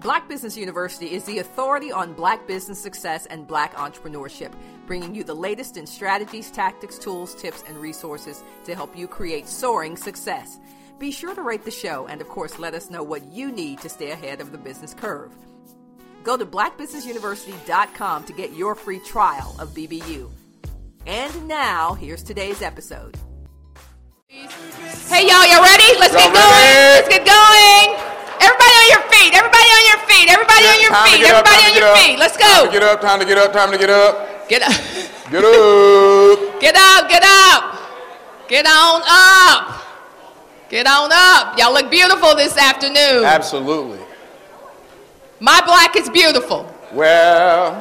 Black Business University is the authority on black business success and black entrepreneurship, bringing you the latest in strategies, tactics, tools, tips, and resources to help you create soaring success. Be sure to rate the show and, of course, let us know what you need to stay ahead of the business curve. Go to blackbusinessuniversity.com to get your free trial of BBU. And now, here's today's episode. Hey, y'all, y'all ready? Let's Y'all get going. ready? Let's get going. Everybody on your feet. Everybody on your feet. Everybody on your feet. Everybody on your up. feet. Let's Time to go. get up, time to get up, time to get up. Get up. Get up. Get up. Get up. Get on up. Get on up. Y'all look beautiful this afternoon. Absolutely. My black is beautiful. Well,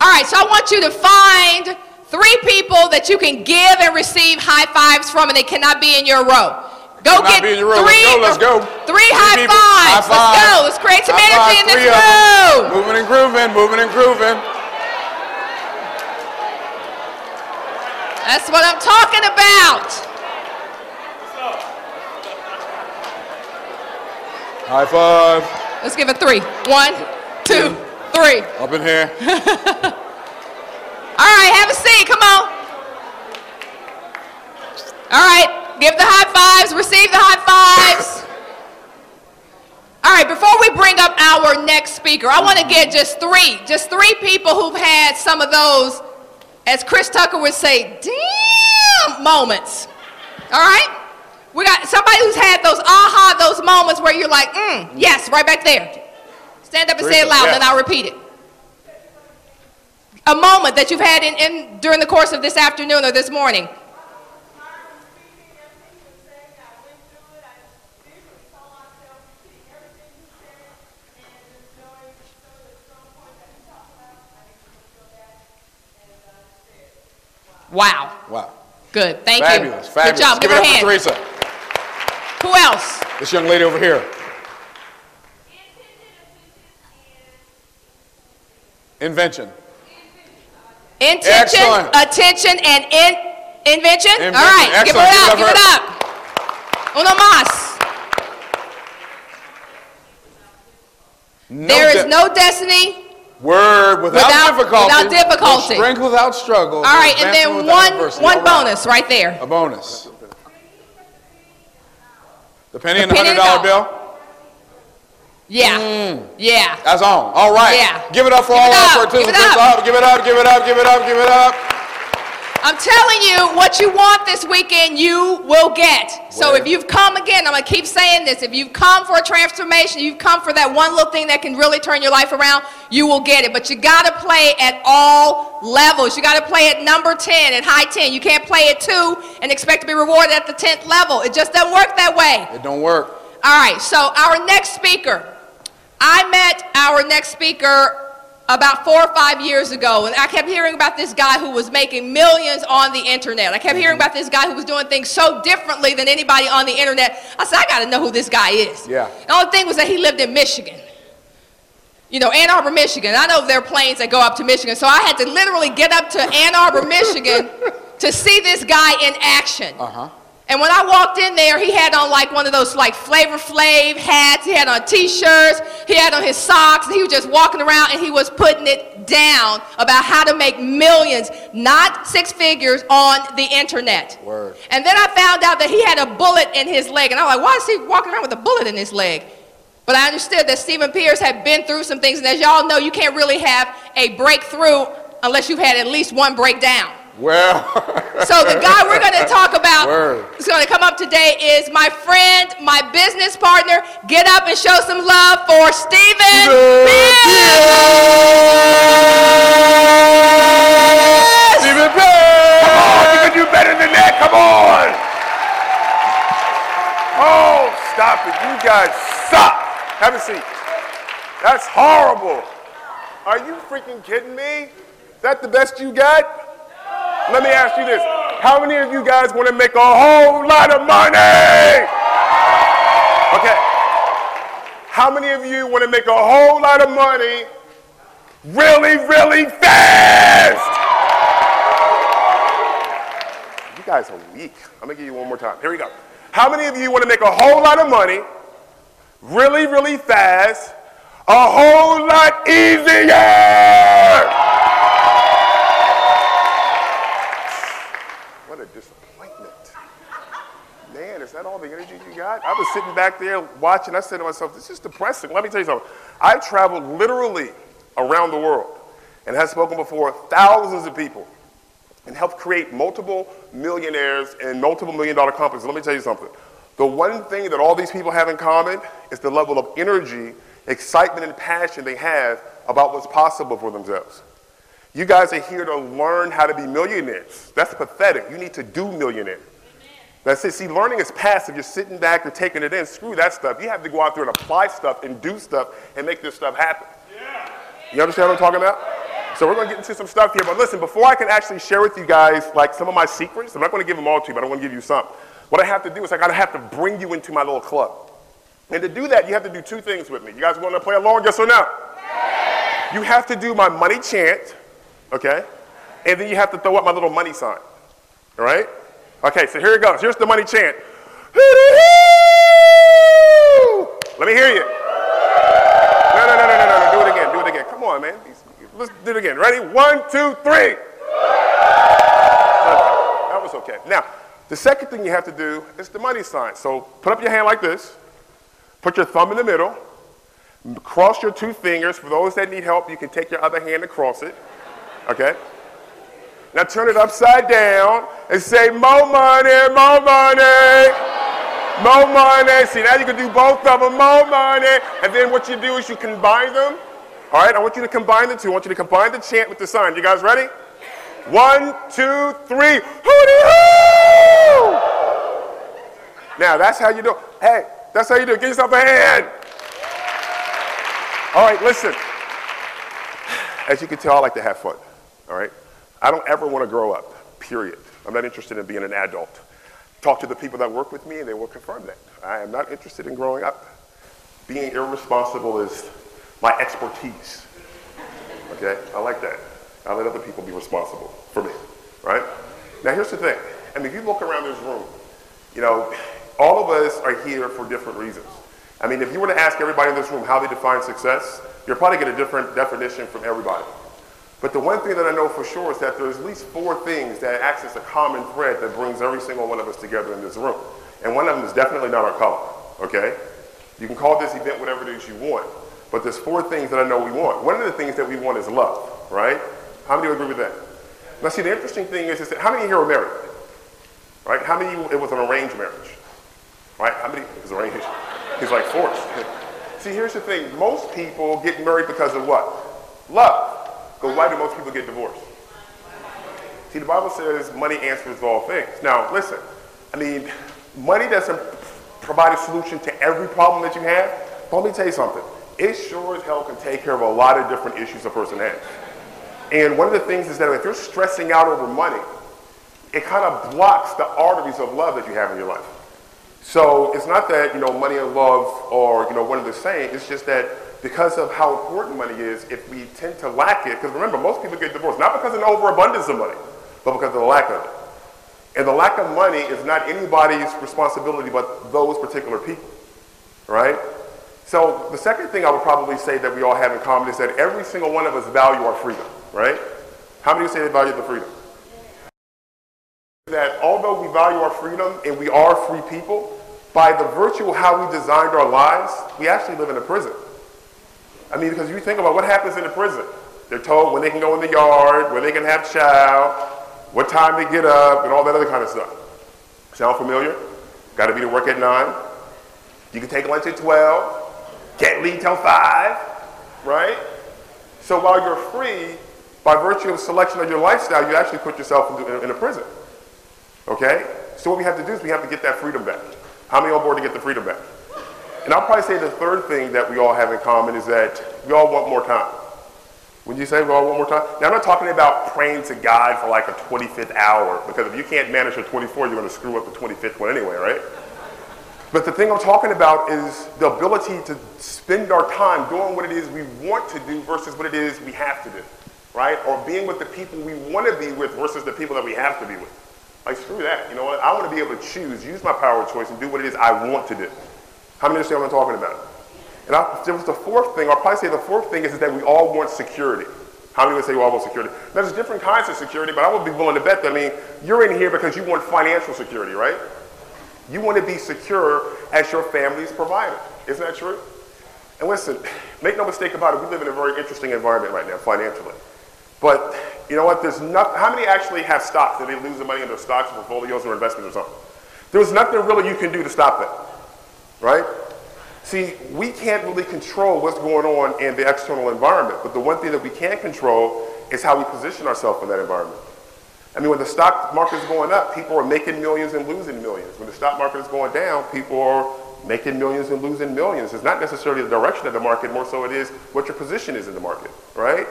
All right, so I want you to find three people that you can give and receive high fives from, and they cannot be in your row. Go get be in your row. three. Let's go, let's go. Three Three high people. fives. High Let's go. Let's create some High energy five, in this three room. moving and grooving, moving and grooving. That's what I'm talking about. High five. Let's give it three. One, two, three. Up in here. All right, have a seat. Come on. All right, give the high fives, receive the high fives. All right, before we bring up our next speaker, I want to get just three, just three people who've had some of those, as Chris Tucker would say, damn moments. All right? We got somebody who's had those aha, those moments where you're like, mm, yes, right back there. Stand up and say it loud, Teresa, and I'll repeat it a moment that you've had in, in during the course of this afternoon or this morning. Wow. Wow. Good. Thank Fabulous, you. fabulous. Good job. Give, Give her it a up hand. for Teresa. Who else? This young lady over here. Invention. Intention, Excellent. attention, and in, invention. Invention. All right. Give it up. Give Give it up. Uno más. No There is no destiny. Word without, Without- difficulty. without difficulty. strength without struggle. All right, and then one adversity. one right. bonus right there. A bonus. The penny The and the hundred dollar bill. Yeah. Mm. Yeah. That's on. All right. Yeah. Give it up for Give all our participants. Give it up. Give it up. Give it up. Give it up. Give it up. I'm telling you, what you want this weekend, you will get. So if you've come again, I'm gonna keep saying this. If you've come for a transformation, you've come for that one little thing that can really turn your life around, you will get it. But you gotta play at all levels. You gotta play at number 10, at high 10. You can't play at two and expect to be rewarded at the 10th level. It just doesn't work that way. It don't work. All right, so our next speaker, I met our next speaker about four or five years ago, and I kept hearing about this guy who was making millions on the internet. I kept hearing about this guy who was doing things so differently than anybody on the internet. I said, I got to know who this guy is. Yeah. The only thing was that he lived in Michigan. You know, Ann Arbor, Michigan. I know there are planes that go up to Michigan, so I had to literally get up to Ann Arbor, Michigan to see this guy in action. Uh huh. And when I walked in there, he had on like one of those like Flavor Flav hats. He had on t-shirts. He had on his socks. And he was just walking around and he was putting it down about how to make millions, not six figures, on the internet. Word. And then I found out that he had a bullet in his leg. And I was like, why is he walking around with a bullet in his leg? But I understood that Stephen Pierce had been through some things. And as y'all know, you can't really have a breakthrough unless you've had at least one breakdown. Well. So the guy we're going to talk about Word. is going to come up today is my friend, my business partner. Get up and show some love for Stephen Pierce. Stephen Pierce. Come on, you can do better than that. Come on. Oh, stop it. You guys suck. Have a seat. That's horrible. Are you freaking kidding me? Is that the best you got? Let me ask you this. How many of you guys want to make a whole lot of money? Okay. How many of you want to make a whole lot of money really, really fast? You guys are weak. I'm gonna give you one more time. Here we go. How many of you want to make a whole lot of money really, really fast, a whole lot easier. Is that all the energy you got? I was sitting back there watching. I said to myself, this is depressing. Let me tell you something. I've traveled literally around the world and have spoken before thousands of people and helped create multiple millionaires and multiple million dollar companies. Let me tell you something. The one thing that all these people have in common is the level of energy, excitement, and passion they have about what's possible for themselves. You guys are here to learn how to be millionaires. That's pathetic. You need to do millionaire. That's it. See, learning is passive. You're sitting back, you're taking it in. Screw that stuff. You have to go out there and apply stuff and do stuff and make this stuff happen. Yeah. You understand what I'm talking about? So we're going to get into some stuff here. But listen, before I can actually share with you guys like some of my secrets, I'm not going to give them all to you, but I want to give you some. What I have to do is I got to have to bring you into my little club. And to do that, you have to do two things with me. You guys want to play along, yes or no? Yes. You have to do my money chant, okay? And then you have to throw up my little money sign, all right? Okay, so here it goes. Here's the money chant. Let me hear you. No, no, no, no, no, no. Do it again. Do it again. Come on, man. Let's do it again. Ready? One, two, three. That was okay. Now, the second thing you have to do is the money sign. So put up your hand like this. Put your thumb in the middle. Cross your two fingers. For those that need help, you can take your other hand and cross it. Okay? Now turn it upside down and say, more money, more money, more money. See, now you can do both of them, more money. And then what you do is you combine them. All right, I want you to combine the two. I want you to combine the chant with the sign. You guys ready? One, two, three. Hooty hoo! Now that's how you do. it. Hey, that's how you do. it. Give yourself a hand. All right, listen. As you can tell, I like to have fun. All right. I don't ever want to grow up. Period. I'm not interested in being an adult. Talk to the people that work with me, and they will confirm that. I am not interested in growing up. Being irresponsible is my expertise. Okay? I like that. I let other people be responsible for me, right? Now, here's the thing. I mean, if you look around this room, you know, all of us are here for different reasons. I mean, if you were to ask everybody in this room how they define success, you'll probably get a different definition from everybody. But the one thing that I know for sure is that there's at least four things that acts as a common thread that brings every single one of us together in this room. And one of them is definitely not our color, okay? You can call this event whatever it is you want. But there's four things that I know we want. One of the things that we want is love, right? How many agree with that? Now, see, the interesting thing is, is that how many here are married? Right? How many it was an arranged marriage? Right? How many it was arranged? He's like forced. see, here's the thing. Most people get married because of what? Love. But why do most people get divorced? See, the Bible says money answers all things. Now, listen. I mean, money doesn't provide a solution to every problem that you have. But let me tell you something it sure as hell can take care of a lot of different issues a person has. And one of the things is that if you're stressing out over money, it kind of blocks the arteries of love that you have in your life. So it's not that, you know, money and love are, you know, one of the same. It's just that because of how important money is, if we tend to lack it, because remember, most people get divorced, not because of an overabundance of money, but because of the lack of it. And the lack of money is not anybody's responsibility but those particular people, right? So the second thing I would probably say that we all have in common is that every single one of us value our freedom, right? How many of you say they value the freedom? That although we value our freedom and we are free people, by the virtue of how we designed our lives, we actually live in a prison. I mean, because you think about what happens in a prison. They're told when they can go in the yard, when they can have chow, what time they get up, and all that other kind of stuff. Sound familiar? Got to be to work at 9. You can take lunch at 12. Can't leave till 5, right? So while you're free, by virtue of selection of your lifestyle, you actually put yourself in a prison. Okay? So what we have to do is we have to get that freedom back. How many on board to get the freedom back? And I'll probably say the third thing that we all have in common is that we all want more time. Would you say we all want more time? Now, I'm not talking about praying to God for like a 25th hour, because if you can't manage your 24, you're going to screw up the 25th one anyway, right? But the thing I'm talking about is the ability to spend our time doing what it is we want to do versus what it is we have to do, right? Or being with the people we want to be with versus the people that we have to be with. Like, screw that. You know what? I want to be able to choose, use my power of choice, and do what it is I want to do. How many understand what I'm talking about? And I, was the fourth thing, I'll probably say the fourth thing is, is that we all want security. How many would say you all want security? Now, there's different kinds of security, but I would be willing to bet that, I mean, you're in here because you want financial security, right? You want to be secure as your family's provider. Isn't that true? And listen, make no mistake about it, we live in a very interesting environment right now, financially. But you know what? There's not, how many actually have stocks that they lose the money in their stocks, portfolios, or investments or something? There's nothing really you can do to stop that, right? See, we can't really control what's going on in the external environment, but the one thing that we can control is how we position ourselves in that environment. I mean, when the stock market is going up, people are making millions and losing millions. When the stock market is going down, people are making millions and losing millions. It's not necessarily the direction of the market, more so it is what your position is in the market, right?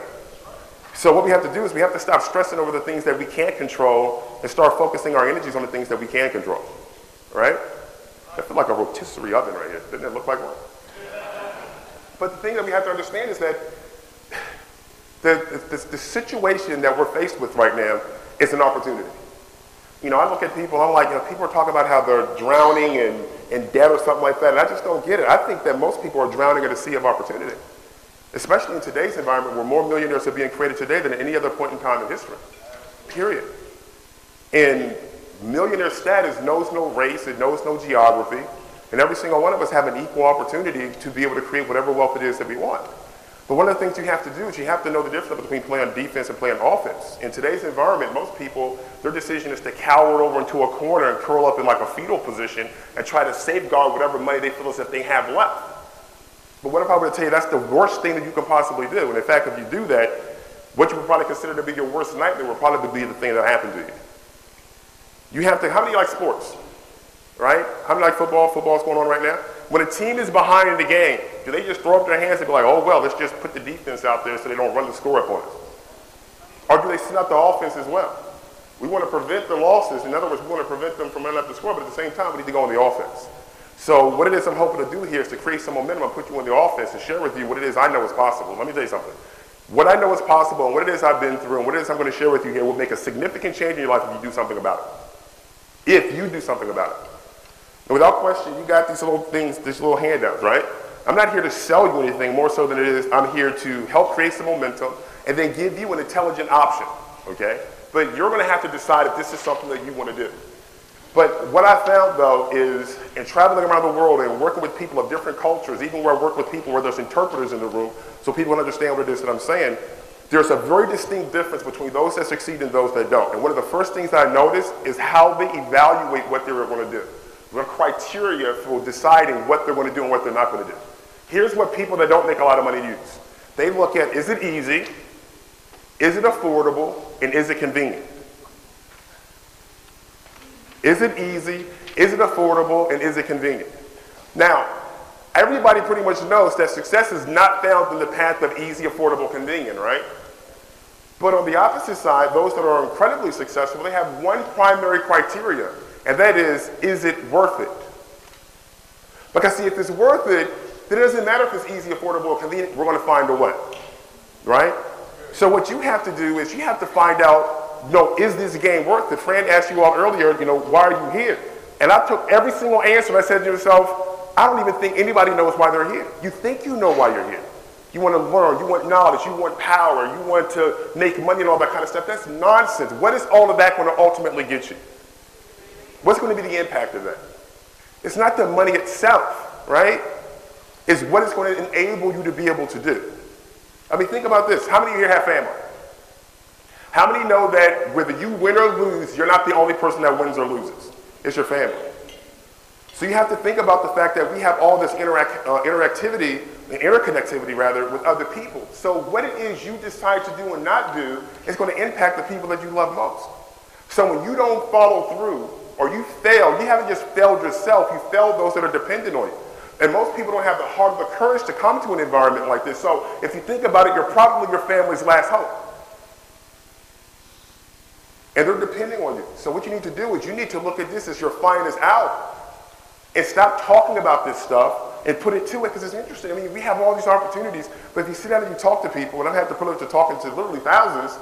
So what we have to do is we have to stop stressing over the things that we can't control and start focusing our energies on the things that we can control, right? I feel like a rotisserie oven right here. Doesn't it look like one? But the thing that we have to understand is that the, the, the situation that we're faced with right now is an opportunity. You know, I look at people, I'm like, you know, people are talking about how they're drowning in, in debt or something like that, and I just don't get it. I think that most people are drowning in a sea of opportunity, especially in today's environment where more millionaires are being created today than at any other point in time in history, period. And millionaire status knows no race, it knows no geography, and every single one of us have an equal opportunity to be able to create whatever wealth it is that we want. But one of the things you have to do is you have to know the difference between playing defense and playing offense. In today's environment, most people, their decision is to cower over into a corner and curl up in like a fetal position and try to safeguard whatever money they feel as if they have left. But what if I were to tell you that's the worst thing that you can possibly do? And in fact, if you do that, what you would probably consider to be your worst nightmare would probably be the thing that happened to you. You have to, how many like sports? Right? How many like football? Football's going on right now. When a team is behind in the game, do they just throw up their hands and be like, oh, well, let's just put the defense out there so they don't run the score up on us? Or do they set out the offense as well? We want to prevent the losses. In other words, we want to prevent them from running up the score, but at the same time, we need to go on the offense. So what it is I'm hoping to do here is to create some momentum and put you on the offense and share with you what it is I know is possible. Let me tell you something. What I know is possible and what it is I've been through and what it is I'm going to share with you here will make a significant change in your life if you do something about it. If you do something about it. And without question, you got these little things, these little handouts, right? I'm not here to sell you anything more so than it is I'm here to help create some momentum and then give you an intelligent option, okay? But you're gonna have to decide if this is something that you wanna do. But what I found though is in traveling around the world and working with people of different cultures, even where I work with people where there's interpreters in the room, so people understand what it is that I'm saying, there's a very distinct difference between those that succeed and those that don't. And one of the first things that I noticed is how they evaluate what they were going to do. The criteria for deciding what they're going to do and what they're not going to do. Here's what people that don't make a lot of money use. They look at, is it easy? Is it affordable? And is it convenient? Is it easy? Is it affordable? And is it convenient? Now, everybody pretty much knows that success is not found in the path of easy, affordable, convenient, right? But on the opposite side, those that are incredibly successful, they have one primary criteria, and that is, is it worth it? Because see, if it's worth it, then it doesn't matter if it's easy, affordable, or convenient, we're going to find a way, right? So what you have to do is you have to find out no, is this game worth it? Fran asked you all earlier, you know, why are you here? And I took every single answer. And I said to yourself, I don't even think anybody knows why they're here. You think you know why you're here. You want to learn, you want knowledge, you want power, you want to make money and all that kind of stuff. That's nonsense. What is all of that going to ultimately get you? What's going to be the impact of that? It's not the money itself, right? It's what it's going to enable you to be able to do. I mean, think about this. How many of you here have family? How many know that whether you win or lose, you're not the only person that wins or loses? It's your family. So you have to think about the fact that we have all this interact, uh, interactivity, interconnectivity rather, with other people. So what it is you decide to do and not do is going to impact the people that you love most. So when you don't follow through or you fail, you haven't just failed yourself, you failed those that are dependent on you. And most people don't have the heart or the courage to come to an environment like this. So if you think about it, you're probably your family's last hope. And they're depending on you. So what you need to do is you need to look at this as your finest hour. And stop talking about this stuff and put it to it because it's interesting. I mean, we have all these opportunities, but if you sit down and you talk to people, and I've had the privilege of talking to literally thousands,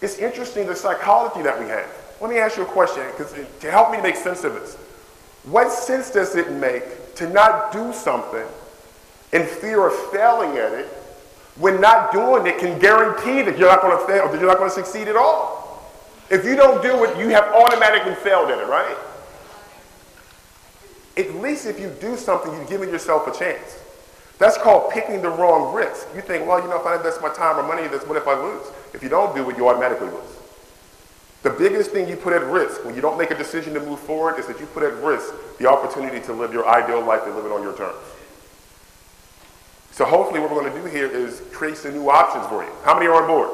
it's interesting the psychology that we have. Let me ask you a question because to help me make sense of this. What sense does it make to not do something in fear of failing at it when not doing it can guarantee that you're not going to fail, or that you're not going to succeed at all. If you don't do it, you have automatically failed at it, right? At least if you do something, you've given yourself a chance. That's called picking the wrong risk. You think, well, you know, if I invest my time or money this, what if I lose? If you don't do it, you automatically lose. The biggest thing you put at risk when you don't make a decision to move forward is that you put at risk the opportunity to live your ideal life and live it on your terms. So hopefully what we're going to do here is create some new options for you. How many are on board?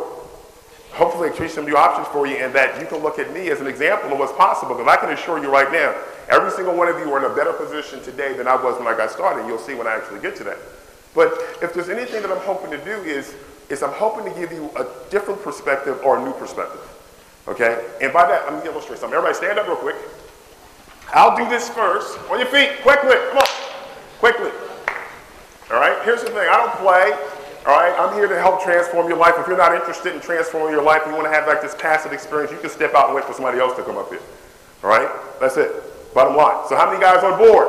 Hopefully create some new options for you and that you can look at me as an example of what's possible. Because I can assure you right now, every single one of you are in a better position today than I was when I got started. You'll see when I actually get to that. But if there's anything that I'm hoping to do is, is I'm hoping to give you a different perspective or a new perspective. Okay? And by that, let me illustrate something. Everybody stand up real quick. I'll do this first. On your feet, quickly. Come on. Quickly. All right? Here's the thing. I don't play. All right? I'm here to help transform your life. If you're not interested in transforming your life, you want to have like this passive experience, you can step out and wait for somebody else to come up here. All right? That's it. Bottom line. So how many guys on board?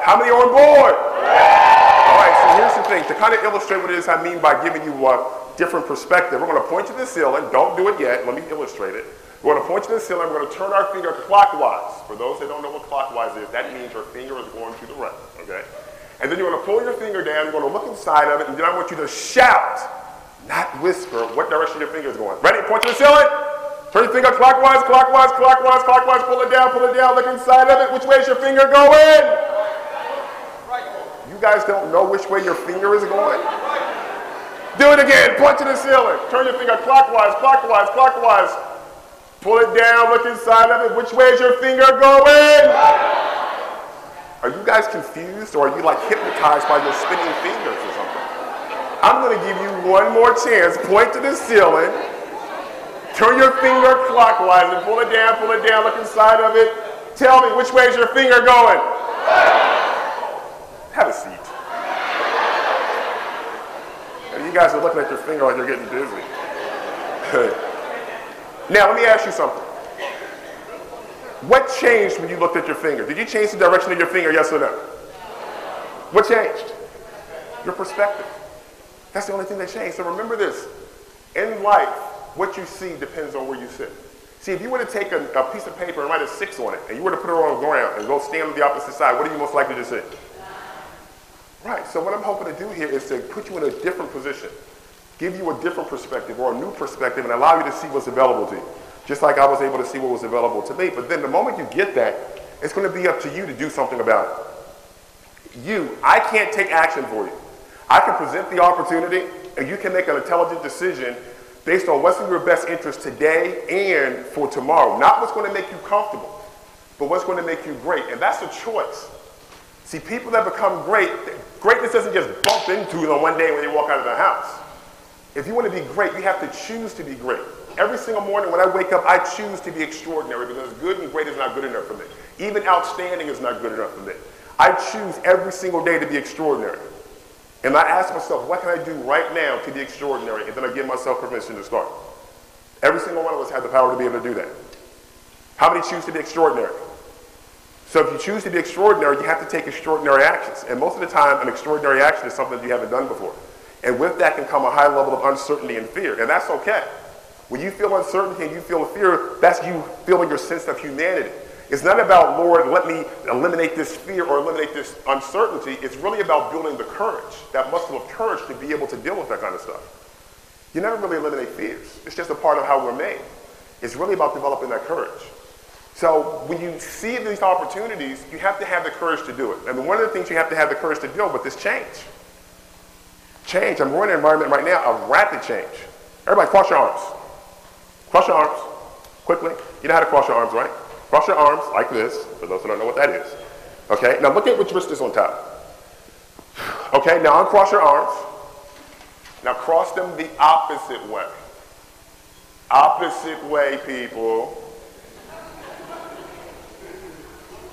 How many are on board? All right, so here's the thing. To kind of illustrate what it is I mean by giving you a different perspective, we're going to point to the ceiling. Don't do it yet. Let me illustrate it. We're going to point to the ceiling. We're going to turn our finger clockwise. For those that don't know what clockwise is, that means your finger is going to the right, okay? And then you're going to pull your finger down. You're going to look inside of it, and then I want you to shout, not whisper, what direction your finger is going. Ready? Point to the ceiling. Turn your finger clockwise, clockwise, clockwise, clockwise. Pull it down, pull it down. Look inside of it. Which way is your finger going? You guys don't know which way your finger is going? Do it again. Point to the ceiling. Turn your finger clockwise, clockwise, clockwise. Pull it down. Look inside of it. Which way is your finger going? Are you guys confused or are you like hypnotized by your spinning fingers or something? I'm going to give you one more chance. Point to the ceiling. Turn your finger clockwise and pull it down, pull it down, look inside of it. Tell me, which way is your finger going? Have a seat. You guys are looking at your finger like you're getting dizzy. now, let me ask you something. What changed when you looked at your finger? Did you change the direction of your finger, yes or no? What changed? Your perspective. That's the only thing that changed. So remember this. In life, what you see depends on where you sit. See, if you were to take a, a, piece of paper and write a six on it, and you were to put it on the ground and go stand on the opposite side, what are you most likely to see? Right, so what I'm hoping to do here is to put you in a different position, give you a different perspective or a new perspective, and allow you to see what's available to you. Just like I was able to see what was available to me. But then the moment you get that, it's going to be up to you to do something about it. You, I can't take action for you. I can present the opportunity, and you can make an intelligent decision based on what's in your best interest today and for tomorrow. Not what's going to make you comfortable, but what's going to make you great. And that's a choice. See, people that become great, greatness doesn't just bump into them one day when they walk out of the house. If you want to be great, you have to choose to be great. Every single morning when I wake up, I choose to be extraordinary because good and great is not good enough for me. Even outstanding is not good enough for me. I choose every single day to be extraordinary. And I ask myself, what can I do right now to be extraordinary? And then I give myself permission to start. Every single one of us has the power to be able to do that. How many choose to be extraordinary? So if you choose to be extraordinary, you have to take extraordinary actions. And most of the time, an extraordinary action is something that you haven't done before. And with that can come a high level of uncertainty and fear. And that's okay. When you feel uncertainty and you feel fear, that's you feeling your sense of humanity. It's not about, Lord, let me eliminate this fear or eliminate this uncertainty. It's really about building the courage, that muscle of courage to be able to deal with that kind of stuff. You never really eliminate fears. It's just a part of how we're made. It's really about developing that courage. So when you see these opportunities, you have to have the courage to do it. And one of the things you have to have the courage to deal with is change. Change. I'm in an environment right now of rapid change. Everybody cross your arms. Cross your arms. Quickly. You know how to cross your arms, right? Cross your arms like this, for those who don't know what that is. Okay, now look at which wrist is on top. Okay, now uncross your arms. Now cross them the opposite way. Opposite way, people.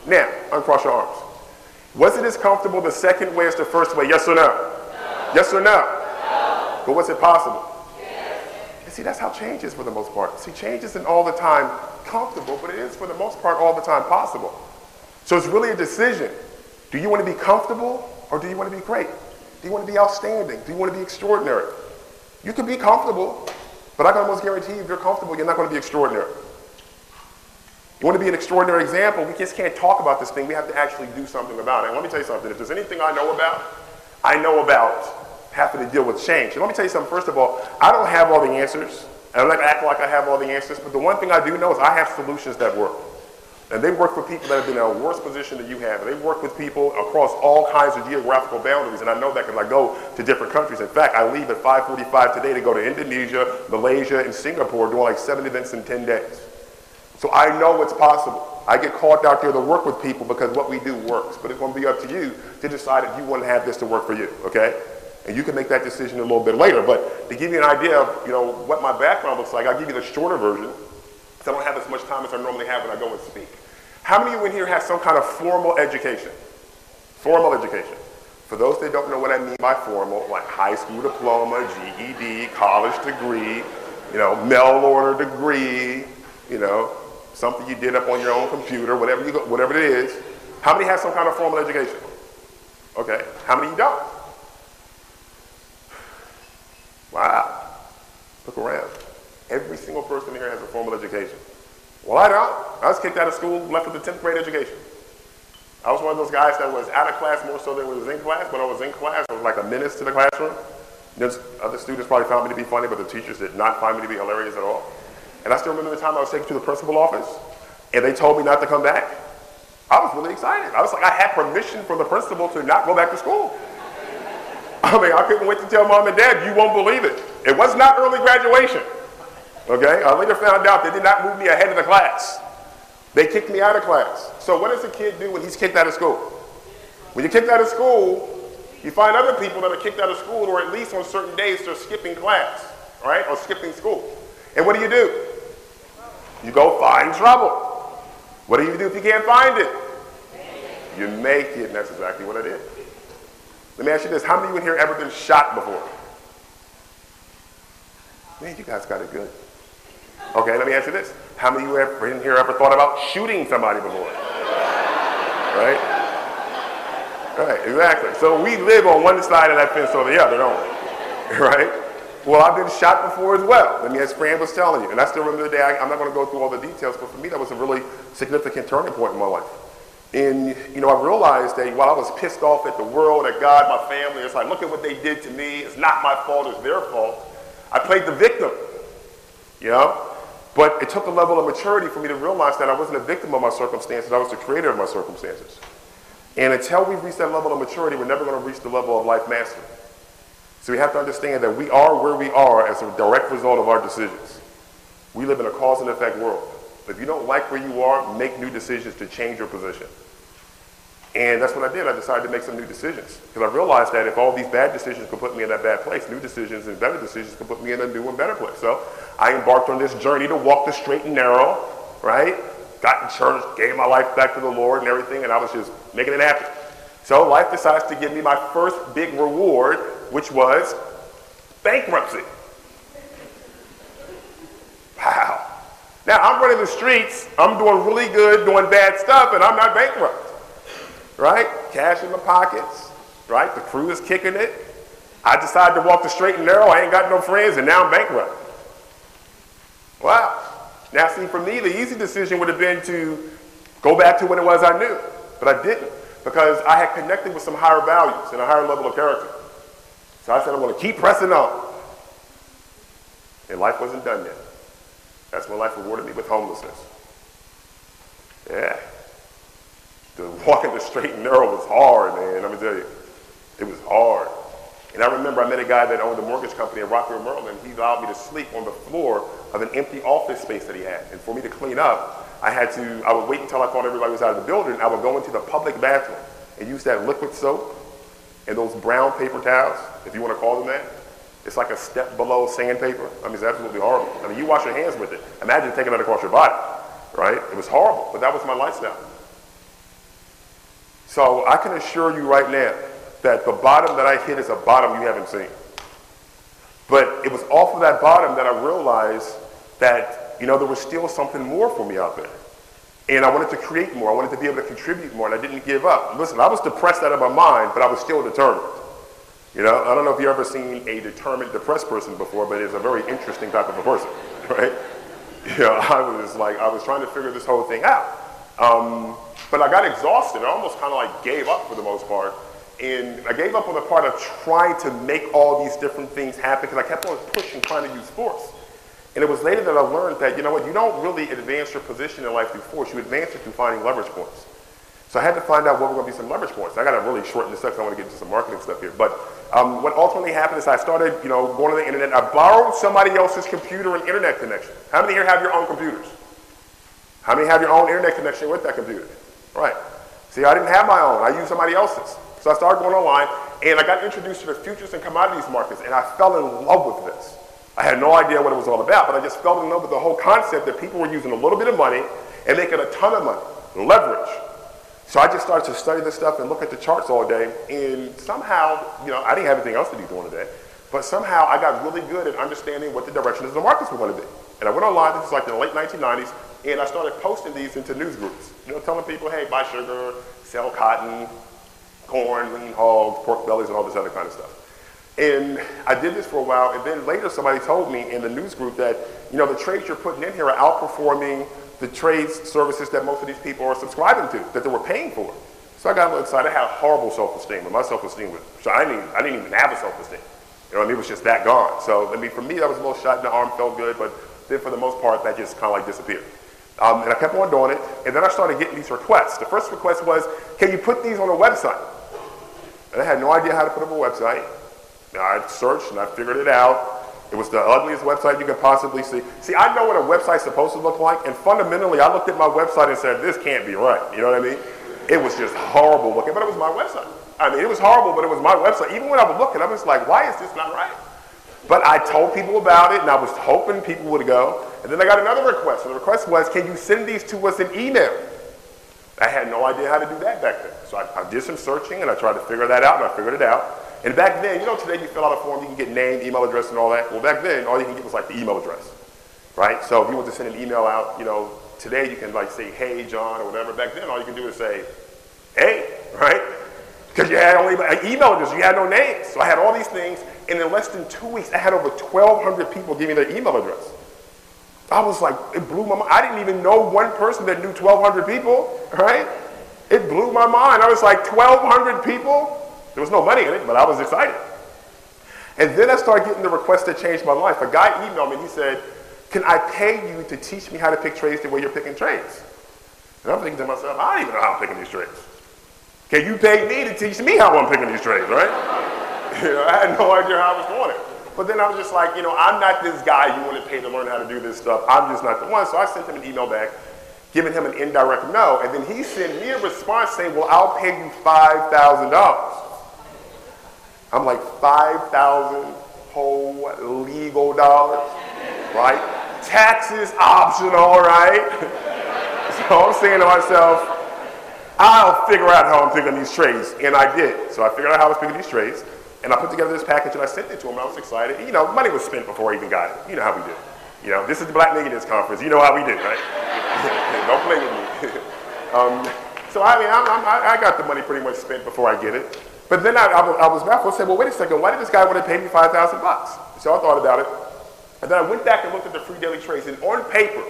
Now, uncross your arms. Was it as comfortable the second way as the first way? Yes or no? no. Yes or no? no? But was it possible? Yes. see, that's how change is for the most part. See, change isn't all the time comfortable, but it is for the most part all the time possible. So it's really a decision. Do you want to be comfortable or do you want to be great? Do you want to be outstanding? Do you want to be extraordinary? You can be comfortable, but I can almost guarantee you if you're comfortable, you're not going to be extraordinary. You want to be an extraordinary example, we just can't talk about this thing. We have to actually do something about it. And let me tell you something. If there's anything I know about, I know about having to deal with change. And let me tell you something. First of all, I don't have all the answers. And I don't act like I have all the answers. But the one thing I do know is I have solutions that work. And they work for people that have been in a worse position than you have. And they work with people across all kinds of geographical boundaries. And I know that because I go to different countries. In fact, I leave at 5.45 today to go to Indonesia, Malaysia, and Singapore doing like seven events in 10 days. So I know it's possible. I get called out there to work with people because what we do works. But it's going to be up to you to decide if you want to have this to work for you, okay? And you can make that decision a little bit later. But to give you an idea of, you know, what my background looks like, I'll give you the shorter version because I don't have as much time as I normally have when I go and speak. How many of you in here have some kind of formal education? Formal education. For those that don't know what I mean by formal, like high school diploma, GED, college degree, you know, mail order degree, you know, something you did up on your own computer, whatever, you, whatever it is. How many have some kind of formal education? Okay. How many you don't? Wow. Look around. Every single person here has a formal education. Well, I don't. I was kicked out of school, left with a 10th grade education. I was one of those guys that was out of class more so than was in class. When I was in class, I was like a menace to the classroom. There's other students probably found me to be funny, but the teachers did not find me to be hilarious at all. And I still remember the time I was taken to the principal office and they told me not to come back. I was really excited. I was like, I had permission from the principal to not go back to school. I mean, I couldn't wait to tell mom and dad, you won't believe it. It was not early graduation. Okay? I later found out they did not move me ahead of the class. They kicked me out of class. So what does a kid do when he's kicked out of school? When you're kicked out of school, you find other people that are kicked out of school or at least on certain days they're skipping class, right? Or skipping school. And what do you do? You go find trouble. What do you do if you can't find it? You make it, and that's exactly what I did. Let me ask you this. How many of you in here ever been shot before? Man, you guys got it good. Okay, let me ask you this. How many of you ever in here ever thought about shooting somebody before? Right? Right, exactly. So we live on one side of that fence or the other, don't we? Right? Well, I've been shot before as well. I mean, as Fran was telling you. And I still remember the day, I, am not going to go through all the details, but for me, that was a really significant turning point in my life. And, you know, I realized that while I was pissed off at the world, at God, my family, it's like, look at what they did to me. It's not my fault, it's their fault. I played the victim, you know? But it took a level of maturity for me to realize that I wasn't a victim of my circumstances, I was the creator of my circumstances. And until we reach that level of maturity, we're never going to reach the level of life mastery. So we have to understand that we are where we are as a direct result of our decisions. We live in a cause and effect world. If you don't like where you are, make new decisions to change your position. And that's what I did. I decided to make some new decisions because I realized that if all these bad decisions could put me in that bad place, new decisions and better decisions could put me in a new and better place. So I embarked on this journey to walk the straight and narrow, right? Got in church, gave my life back to the Lord and everything, and I was just making it happen. So life decides to give me my first big reward, which was bankruptcy. Wow. Now I'm running the streets, I'm doing really good, doing bad stuff, and I'm not bankrupt right? Cash in my pockets, right? The crew is kicking it. I decided to walk the straight and narrow. I ain't got no friends, and now I'm bankrupt. Wow. Now, see, for me, the easy decision would have been to go back to what it was I knew, but I didn't because I had connected with some higher values and a higher level of character. So I said, I'm going to keep pressing on. And life wasn't done yet. That's when life rewarded me with homelessness. Yeah the walking the straight and narrow was hard, man. Let me tell you, it was hard. And I remember I met a guy that owned a mortgage company in Rockville, Maryland. He allowed me to sleep on the floor of an empty office space that he had. And for me to clean up, I had to, I would wait until I thought everybody was out of the building. I would go into the public bathroom and use that liquid soap and those brown paper towels, if you want to call them that. It's like a step below sandpaper. I mean, it's absolutely horrible. I mean, you wash your hands with it. Imagine taking that across your body, right? It was horrible, but that was my lifestyle. So I can assure you right now that the bottom that I hit is a bottom you haven't seen. But it was off of that bottom that I realized that, you know, there was still something more for me out there. And I wanted to create more. I wanted to be able to contribute more, and I didn't give up. Listen, I was depressed out of my mind, but I was still determined. You know, I don't know if you've ever seen a determined, depressed person before, but it's a very interesting type of a person, right? You know, I was like, I was trying to figure this whole thing out. Um, but I got exhausted. I almost kind of like gave up for the most part. And I gave up on the part of trying to make all these different things happen because I kept on pushing, trying to use force. And it was later that I learned that, you know what, you don't really advance your position in life through force, you advance it through finding leverage points. So I had to find out what were going to be some leverage points. I got to really shorten this up because I want to get into some marketing stuff here. But um, what ultimately happened is I started, you know, going to the internet. I borrowed somebody else's computer and internet connection. How many here have your own computers? How many have your own internet connection with that computer? Right. See, I didn't have my own. I used somebody else's. So I started going online, and I got introduced to the futures and commodities markets, and I fell in love with this. I had no idea what it was all about, but I just fell in love with the whole concept that people were using a little bit of money and making a ton of money, leverage. So I just started to study this stuff and look at the charts all day, and somehow, you know, I didn't have anything else to do during the day, but somehow I got really good at understanding what the directions of the markets were going to be. And I went online, this was like in the late 1990s, and I started posting these into news groups, you know, telling people, hey, buy sugar, sell cotton, corn, lean hogs, pork bellies, and all this other kind of stuff. And I did this for a while, and then later somebody told me in the news group that, you know, the trades you're putting in here are outperforming the trades services that most of these people are subscribing to, that they were paying for. So I got a little excited. I had a horrible self-esteem, and my self-esteem was, so I didn't, I didn't even have a self-esteem. You know, I mean, it was just that gone. So, I mean, for me, that was a little shot in the arm, felt good, but then for the most part, that just kind of like disappeared. Um, and I kept on doing it, and then I started getting these requests. The first request was, can you put these on a website? And I had no idea how to put up a website. I searched and I figured it out. It was the ugliest website you could possibly see. See, I know what a website's supposed to look like, and fundamentally, I looked at my website and said, this can't be right. You know what I mean? It was just horrible looking, but it was my website. I mean, it was horrible, but it was my website. Even when I was looking, I was like, why is this not right? But I told people about it, and I was hoping people would go. And then I got another request. And the request was, can you send these to us in email? I had no idea how to do that back then. So I, I did some searching, and I tried to figure that out, and I figured it out. And back then, you know, today you fill out a form, you can get name, email address, and all that. Well, back then, all you can get was like the email address, right? So if you want to send an email out, you know, today you can like say, hey, John, or whatever. Back then, all you can do is say, hey, right? Because you had only an email address, you had no names. So I had all these things, and in less than two weeks, I had over 1,200 people give me their email address. I was like, it blew my mind. I didn't even know one person that knew 1,200 people, right? It blew my mind. I was like, 1,200 people? There was no money in it, but I was excited. And then I started getting the requests that changed my life. A guy emailed me and he said, Can I pay you to teach me how to pick trades the way you're picking trades? And I'm thinking to myself, I don't even know how I'm picking these trades. Can you pay me to teach me how I'm picking these trades, right? you know, I had no idea how I was doing it. But then I was just like, you know, I'm not this guy you want to pay to learn how to do this stuff. I'm just not the one. So I sent him an email back, giving him an indirect no. And then he sent me a response saying, well, I'll pay you $5,000. I'm like, 5,000 whole legal dollars, right? Taxes optional, right? so I'm saying to myself, I'll figure out how I'm picking these trades. And I did. So I figured out how I was picking these trades. And I put together this package and I sent it to him. And I was excited. You know, money was spent before I even got it. You know how we do. You know, this is the Black Millionaires Conference. You know how we do, right? Don't play with me. um, so I mean, I'm, I'm, i got the money pretty much spent before I get it. But then I, I, I was baffled. I said, well, wait a second. Why did this guy want to pay me 5000 bucks? So I thought about it. And then I went back and looked at the free daily trades. And on paper,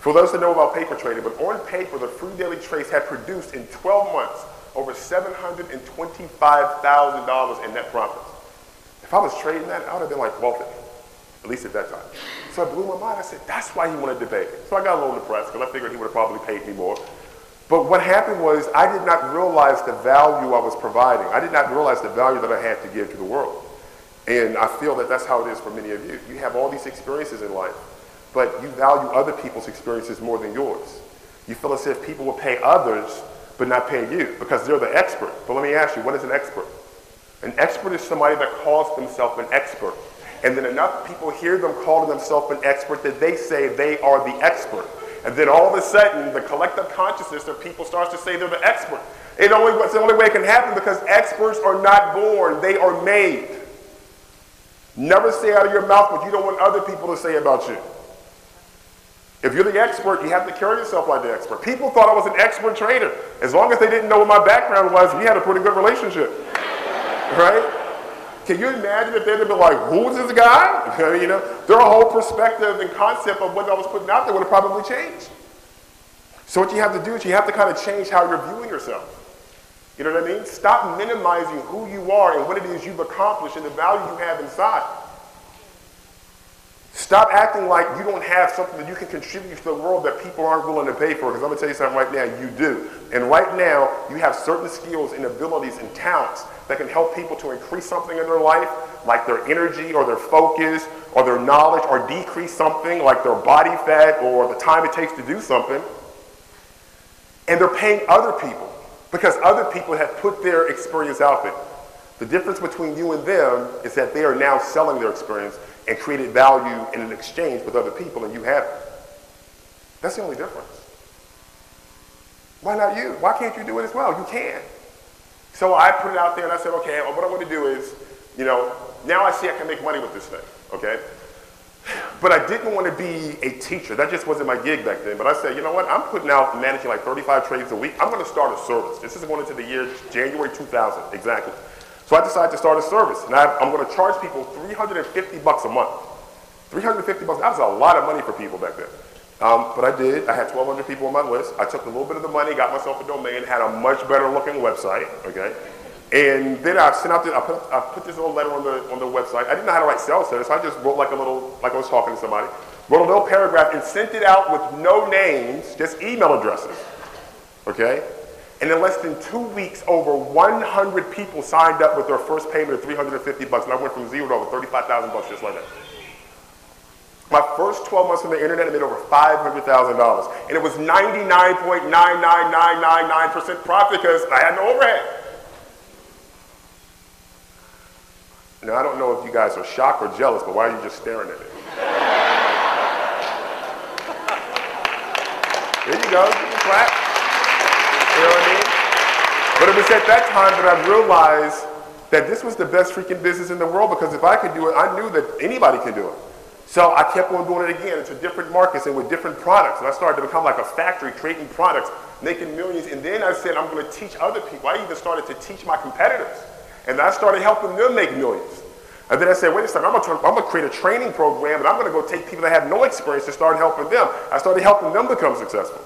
for those that know about paper trading, but on paper, the free daily trades had produced in 12 months over $725,000 in net profits. If I was trading that, I would have been like wealthy, at least at that time. So it blew my mind. I said, that's why he wanted to me. So I got a little depressed because I figured he would have probably paid me more. But what happened was I did not realize the value I was providing. I did not realize the value that I had to give to the world. And I feel that that's how it is for many of you. You have all these experiences in life, but you value other people's experiences more than yours. You feel as if people will pay others but not pay you because they're the expert. But let me ask you, what is an expert? An expert is somebody that calls themselves an expert. And then enough people hear them calling themselves an expert that they say they are the expert. And then all of a sudden, the collective consciousness of people starts to say they're the expert. It only, it's the only way it can happen because experts are not born, they are made. Never say out of your mouth what you don't want other people to say about you. If you're the expert, you have to carry yourself like the expert. People thought I was an expert trader. As long as they didn't know what my background was, we had a pretty good relationship. right? Can you imagine if they'd have been like, who's this guy? you know, their whole perspective and concept of what I was putting out there would have probably changed. So what you have to do is you have to kind of change how you're viewing yourself. You know what I mean? Stop minimizing who you are and what it is you've accomplished and the value you have inside. Stop acting like you don't have something that you can contribute to the world that people aren't willing to pay for. Because I'm going to tell you something right now, you do. And right now, you have certain skills and abilities and talents that can help people to increase something in their life, like their energy or their focus or their knowledge, or decrease something like their body fat or the time it takes to do something. And they're paying other people because other people have put their experience out there. The difference between you and them is that they are now selling their experience and created value in an exchange with other people and you haven't. That's the only difference. Why not you? Why can't you do it as well? You can. So I put it out there and I said, okay, what I'm going to do is, you know, now I see I can make money with this thing, okay? But I didn't want to be a teacher. That just wasn't my gig back then. But I said, you know what? I'm putting out managing like 35 trades a week. I'm going to start a service. This is going into the year January 2000, exactly. So I decided to start a service, and I, am going to charge people 350 bucks a month. 350 bucks, that was a lot of money for people back then. Um, but I did. I had 1,200 people on my list. I took a little bit of the money, got myself a domain, had a much better looking website, okay? And then I sent out, the, I, put, I put this little letter on the, on the website. I didn't know how to write sales letters, so I just wrote like a little, like I was talking to somebody. Wrote a little paragraph and sent it out with no names, just email addresses, okay? And in less than two weeks, over 100 people signed up with their first payment of 350 bucks, and I went from zero to over 35,000 bucks just like that. My first 12 months on the internet, I made over $500,000. And it was 99.99999% profit because I had no overhead. Now, I don't know if you guys are shocked or jealous, but why are you just staring at it? there you go. You clap. You know what I mean? But it was at that time that I realized that this was the best freaking business in the world because if I could do it, I knew that anybody can do it. So I kept on doing it again into different markets and with different products. And I started to become like a factory creating products, making millions. And then I said, I'm going to teach other people. I even started to teach my competitors. And I started helping them make millions. And then I said, wait a second, I'm going, to, I'm to create a training program and I'm going to go take people that have no experience and start helping them. I started helping them become successful.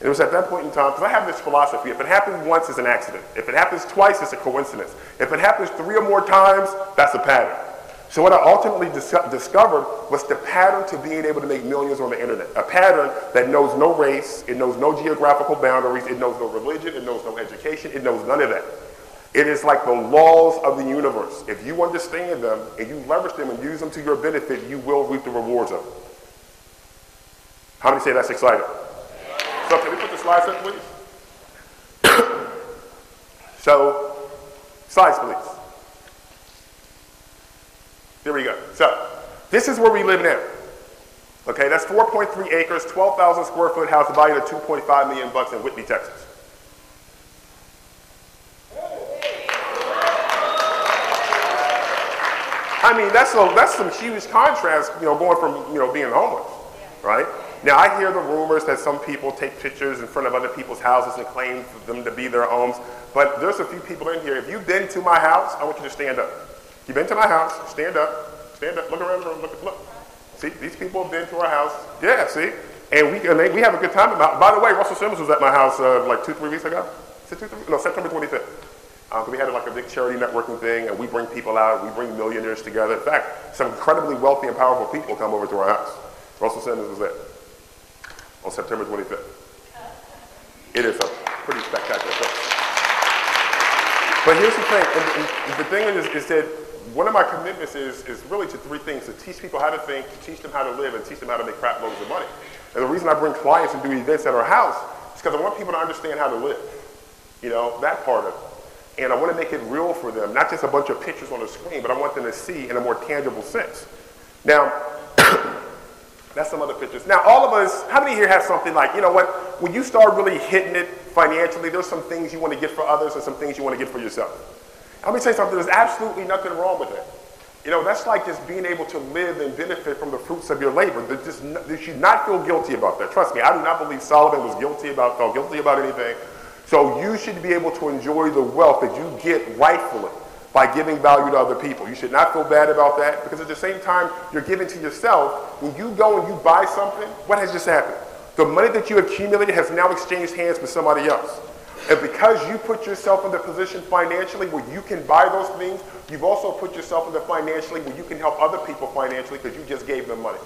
It was at that point in time, because I have this philosophy, if it happens once, it's an accident. If it happens twice, it's a coincidence. If it happens three or more times, that's a pattern. So what I ultimately dis- discovered was the pattern to being able to make millions on the internet. A pattern that knows no race, it knows no geographical boundaries, it knows no religion, it knows no education, it knows none of that. It is like the laws of the universe. If you understand them and you leverage them and use them to your benefit, you will reap the rewards of them. How many say that's exciting? Up, please? so, slides, please. There we go. So, this is where we live now. Okay, that's 4.3 acres, 12,000 square foot house valued at 2.5 million bucks in Whitney, Texas. I mean, that's a, that's some huge contrast, you know, going from you know being homeless, right? Now, I hear the rumors that some people take pictures in front of other people's houses and claim for them to be their homes, but there's a few people in here. If you've been to my house, I want you to stand up. You've been to my house, stand up, stand up, look around the room, look, look. See, these people have been to our house. Yeah, see? And we, and they, we have a good time. About, by the way, Russell Simmons was at my house uh, like two, three weeks ago. Two, three? No, September 25th. Um, we had like a big charity networking thing, and we bring people out, we bring millionaires together. In fact, some incredibly wealthy and powerful people come over to our house. Russell Simmons was there on September 25th. It is a pretty spectacular thing. But here's the thing, and the thing is, is that one of my commitments is, is really to three things, to teach people how to think, to teach them how to live, and teach them how to make crap loads of money. And the reason I bring clients and do events at our house is because I want people to understand how to live. You know, that part of it. And I want to make it real for them, not just a bunch of pictures on the screen, but I want them to see in a more tangible sense. Now, that's some other pictures. Now, all of us, how many here have something like, you know what, when you start really hitting it financially, there's some things you want to get for others and some things you want to get for yourself. Let me say something, there's absolutely nothing wrong with that. You know, that's like just being able to live and benefit from the fruits of your labor. There just, you should not feel guilty about that. Trust me, I do not believe Solomon was guilty about, felt guilty about anything. So you should be able to enjoy the wealth that you get rightfully by giving value to other people. You should not feel bad about that because at the same time you're giving to yourself, when you go and you buy something, what has just happened? The money that you accumulated has now exchanged hands with somebody else. And because you put yourself in the position financially where you can buy those things, you've also put yourself in the financially where you can help other people financially because you just gave them money.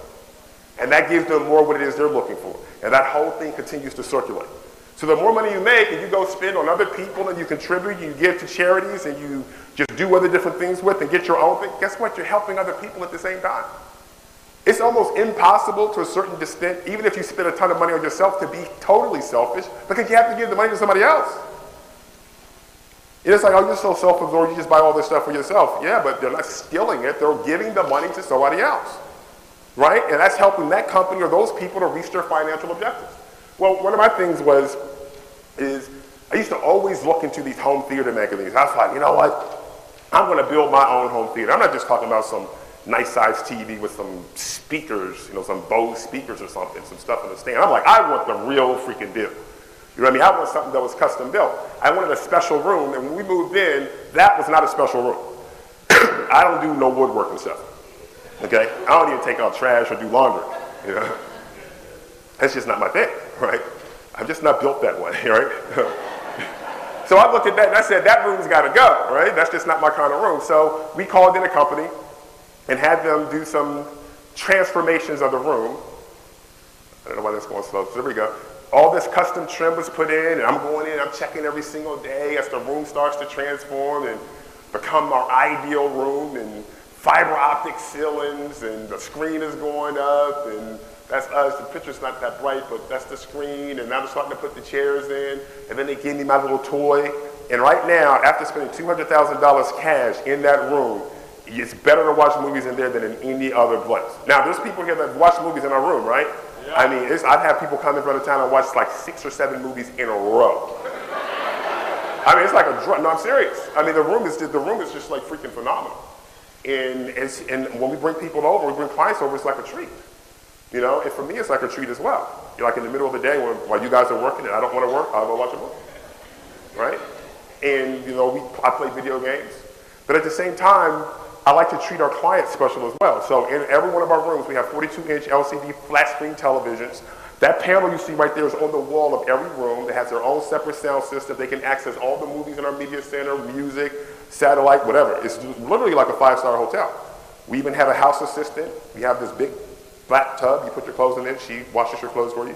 And that gives them more what it is they're looking for. And that whole thing continues to circulate. So the more money you make and you go spend on other people and you contribute, you give to charities and you just do other different things with and get your own thing, guess what? You're helping other people at the same time. It's almost impossible to a certain extent, even if you spend a ton of money on yourself, to be totally selfish because you have to give the money to somebody else. It's like, oh, you're so self-absorbed, you just buy all this stuff for yourself. Yeah, but they're not stealing it, they're giving the money to somebody else. Right? And that's helping that company or those people to reach their financial objectives. Well, one of my things was, is I used to always look into these home theater magazines. I was like, you know what? I'm going to build my own home theater. I'm not just talking about some nice sized TV with some speakers, you know, some Bose speakers or something, some stuff in the stand. I'm like, I want the real freaking deal. You know what I mean? I want something that was custom built. I wanted a special room, and when we moved in, that was not a special room. I don't do no woodworking stuff. Okay? I don't even take out trash or do laundry. You know? That's just not my thing, right? I'm just not built that way, right? so I looked at that and I said, that room's got to go, right? That's just not my kind of room. So we called in a company and had them do some transformations of the room. I don't know why that's going slow. So there we go. All this custom trim was put in, and I'm going in, I'm checking every single day as the room starts to transform and become our ideal room, and fiber optic ceilings, and the screen is going up, and that's us. The picture's not that bright, but that's the screen, and now they're starting to put the chairs in, and then they gave me my little toy. And right now, after spending $200,000 cash in that room, it's better to watch movies in there than in any other place. Now, there's people here that watch movies in our room, right? Yeah. I mean, I've had people come in from the town and watch like six or seven movies in a row. I mean, it's like a drug. No, I'm serious. I mean, the room is just, the room is just like freaking phenomenal. And, and when we bring people over, we bring clients over, it's like a treat. You know, and for me, it's like a treat as well. You're like in the middle of the day when, while you guys are working and I don't want to work, I'll go watch a movie. Right? And, you know, we, I play video games. But at the same time, I like to treat our clients special as well. So in every one of our rooms, we have 42-inch LCD flat screen televisions. That panel you see right there is on the wall of every room. It has their own separate sound system. They can access all the movies in our media center, music, satellite, whatever. It's literally like a five-star hotel. We even have a house assistant. We have this big flat tub. You put your clothes in it. She washes your clothes for you.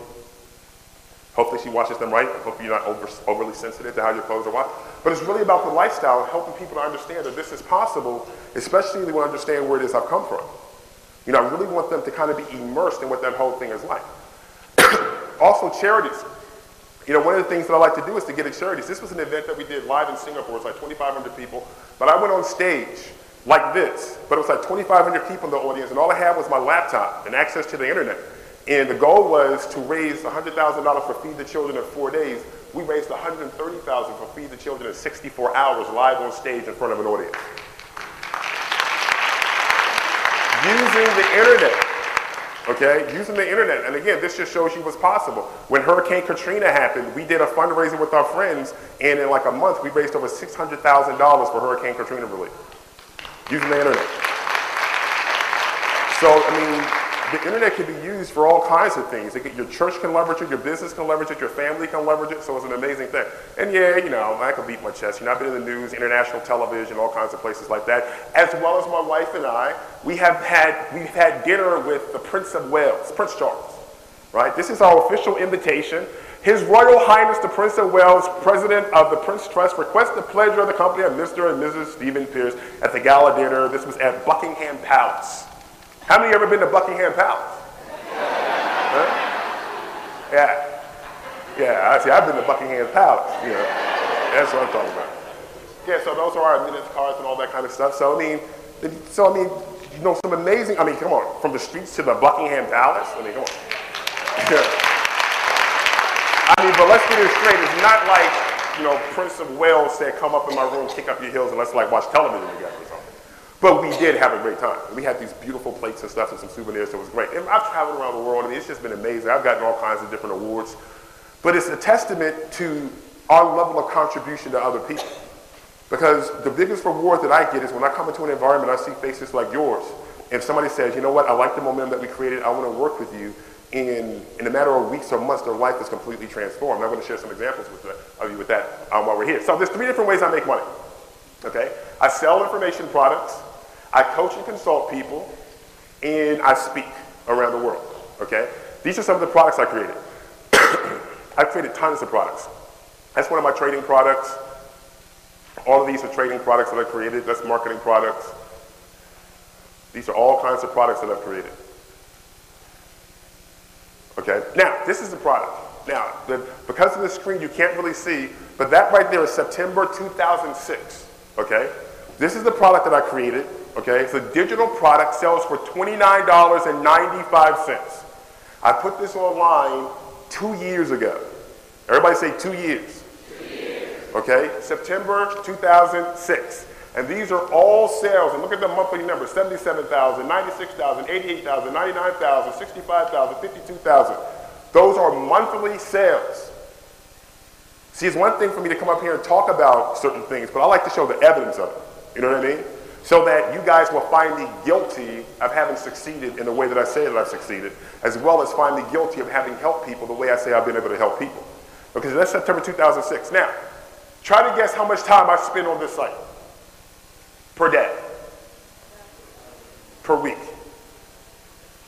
Hopefully she washes them right. Hopefully you're not over, overly sensitive to how your clothes are washed. But it's really about the lifestyle, helping people to understand that this is possible, especially when they understand where it is I've come from. You know, I really want them to kind of be immersed in what that whole thing is like. also, charities. You know, one of the things that I like to do is to get at charities. This was an event that we did live in Singapore. It's like 2,500 people. But I went on stage like this, but it was like 2,500 people in the audience, and all I had was my laptop and access to the internet. And the goal was to raise $100,000 for Feed the Children in four days. We raised 130,000 for Feed the Children in 64 hours live on stage in front of an audience. Using the internet. Okay, using the internet. And again, this just shows you what's possible. When Hurricane Katrina happened, we did a fundraiser with our friends, and in like a month, we raised over $600,000 for Hurricane Katrina relief. Using the internet. So, I mean, the internet can be used for all kinds of things. Can, your church can leverage it, your business can leverage it, your family can leverage it, so it's an amazing thing. And yeah, you know, I can beat my chest. You know, I've been in the news, international television, all kinds of places like that, as well as my wife and I. We have had, we've had dinner with the Prince of Wales, Prince Charles, right? This is our official invitation. His Royal Highness the Prince of Wales, President of the Prince Trust, requests the pleasure of the company of Mr. and Mrs. Stephen Pierce at the gala dinner. This was at Buckingham Palace. How many ever been to Buckingham Palace? Huh? Yeah. Yeah, I see, I've been to Buckingham Palace, you know. That's what I'm talking about. Yeah, so those are our minutes cards and all that kind of stuff. So, I mean, so, I mean, you know, some amazing, I mean, come on, from the streets to the Buckingham Palace. I mean, come on. Yeah. I mean, but let's get it straight. It's not like, you know, Prince of Wales said, come up in my room, kick up your heels, and let's like watch television together or something. But we did have a great time. We had these beautiful plates and stuff and some souvenirs, so it was great. And I've traveled around the world, I mean, it's just been amazing. I've gotten all kinds of different awards. But it's a testament to our level of contribution to other people. Because the biggest reward that I get is when I come into an environment, I see faces like yours. If somebody says, you know what, I like the momentum that we created, I want to work with you, in, in a matter of weeks or months, their life is completely transformed. I'm going to share some examples with the, of you with that um, while we're here. So there's three different ways I make money. Okay? I sell information products, I coach and consult people, and I speak around the world. Okay? These are some of the products I created. I've created tons of products. That's one of my trading products. All of these are trading products that I created. That's marketing products. These are all kinds of products that I've created. Okay, now this is the product. Now, the, because of the screen, you can't really see, but that right there is September 2006. Okay, this is the product that I created. Okay, it's a digital product, sells for $29.95. I put this online two years ago. Everybody say two years. Two years. Okay, September 2006. And these are all sales. And look at the monthly numbers 77,000, 96,000, 88,000, 99,000, 65,000, 52,000. Those are monthly sales. See, it's one thing for me to come up here and talk about certain things, but I like to show the evidence of it. You know what I mean? So that you guys will find me guilty of having succeeded in the way that I say that I've succeeded, as well as find me guilty of having helped people the way I say I've been able to help people. Okay, that's September 2006. Now, try to guess how much time I spend on this site per day, per week.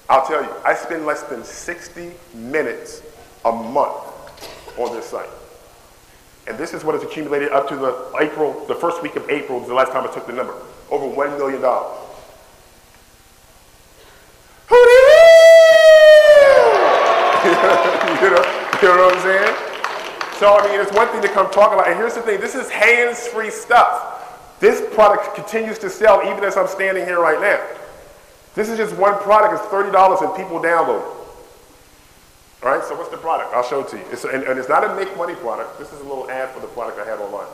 I'll tell you, I spend less than 60 minutes a month on this site. And this is what has accumulated up to the April, the first week of April, the last time I took the number. Over $1 million. You, know, you know what I'm saying? So, I mean, it's one thing to come talk about. And here's the thing this is hands free stuff. This product continues to sell even as I'm standing here right now. This is just one product. It's $30 and people download it. All right, so what's the product? I'll show it to you. It's, and, and it's not a make money product. This is a little ad for the product I had online.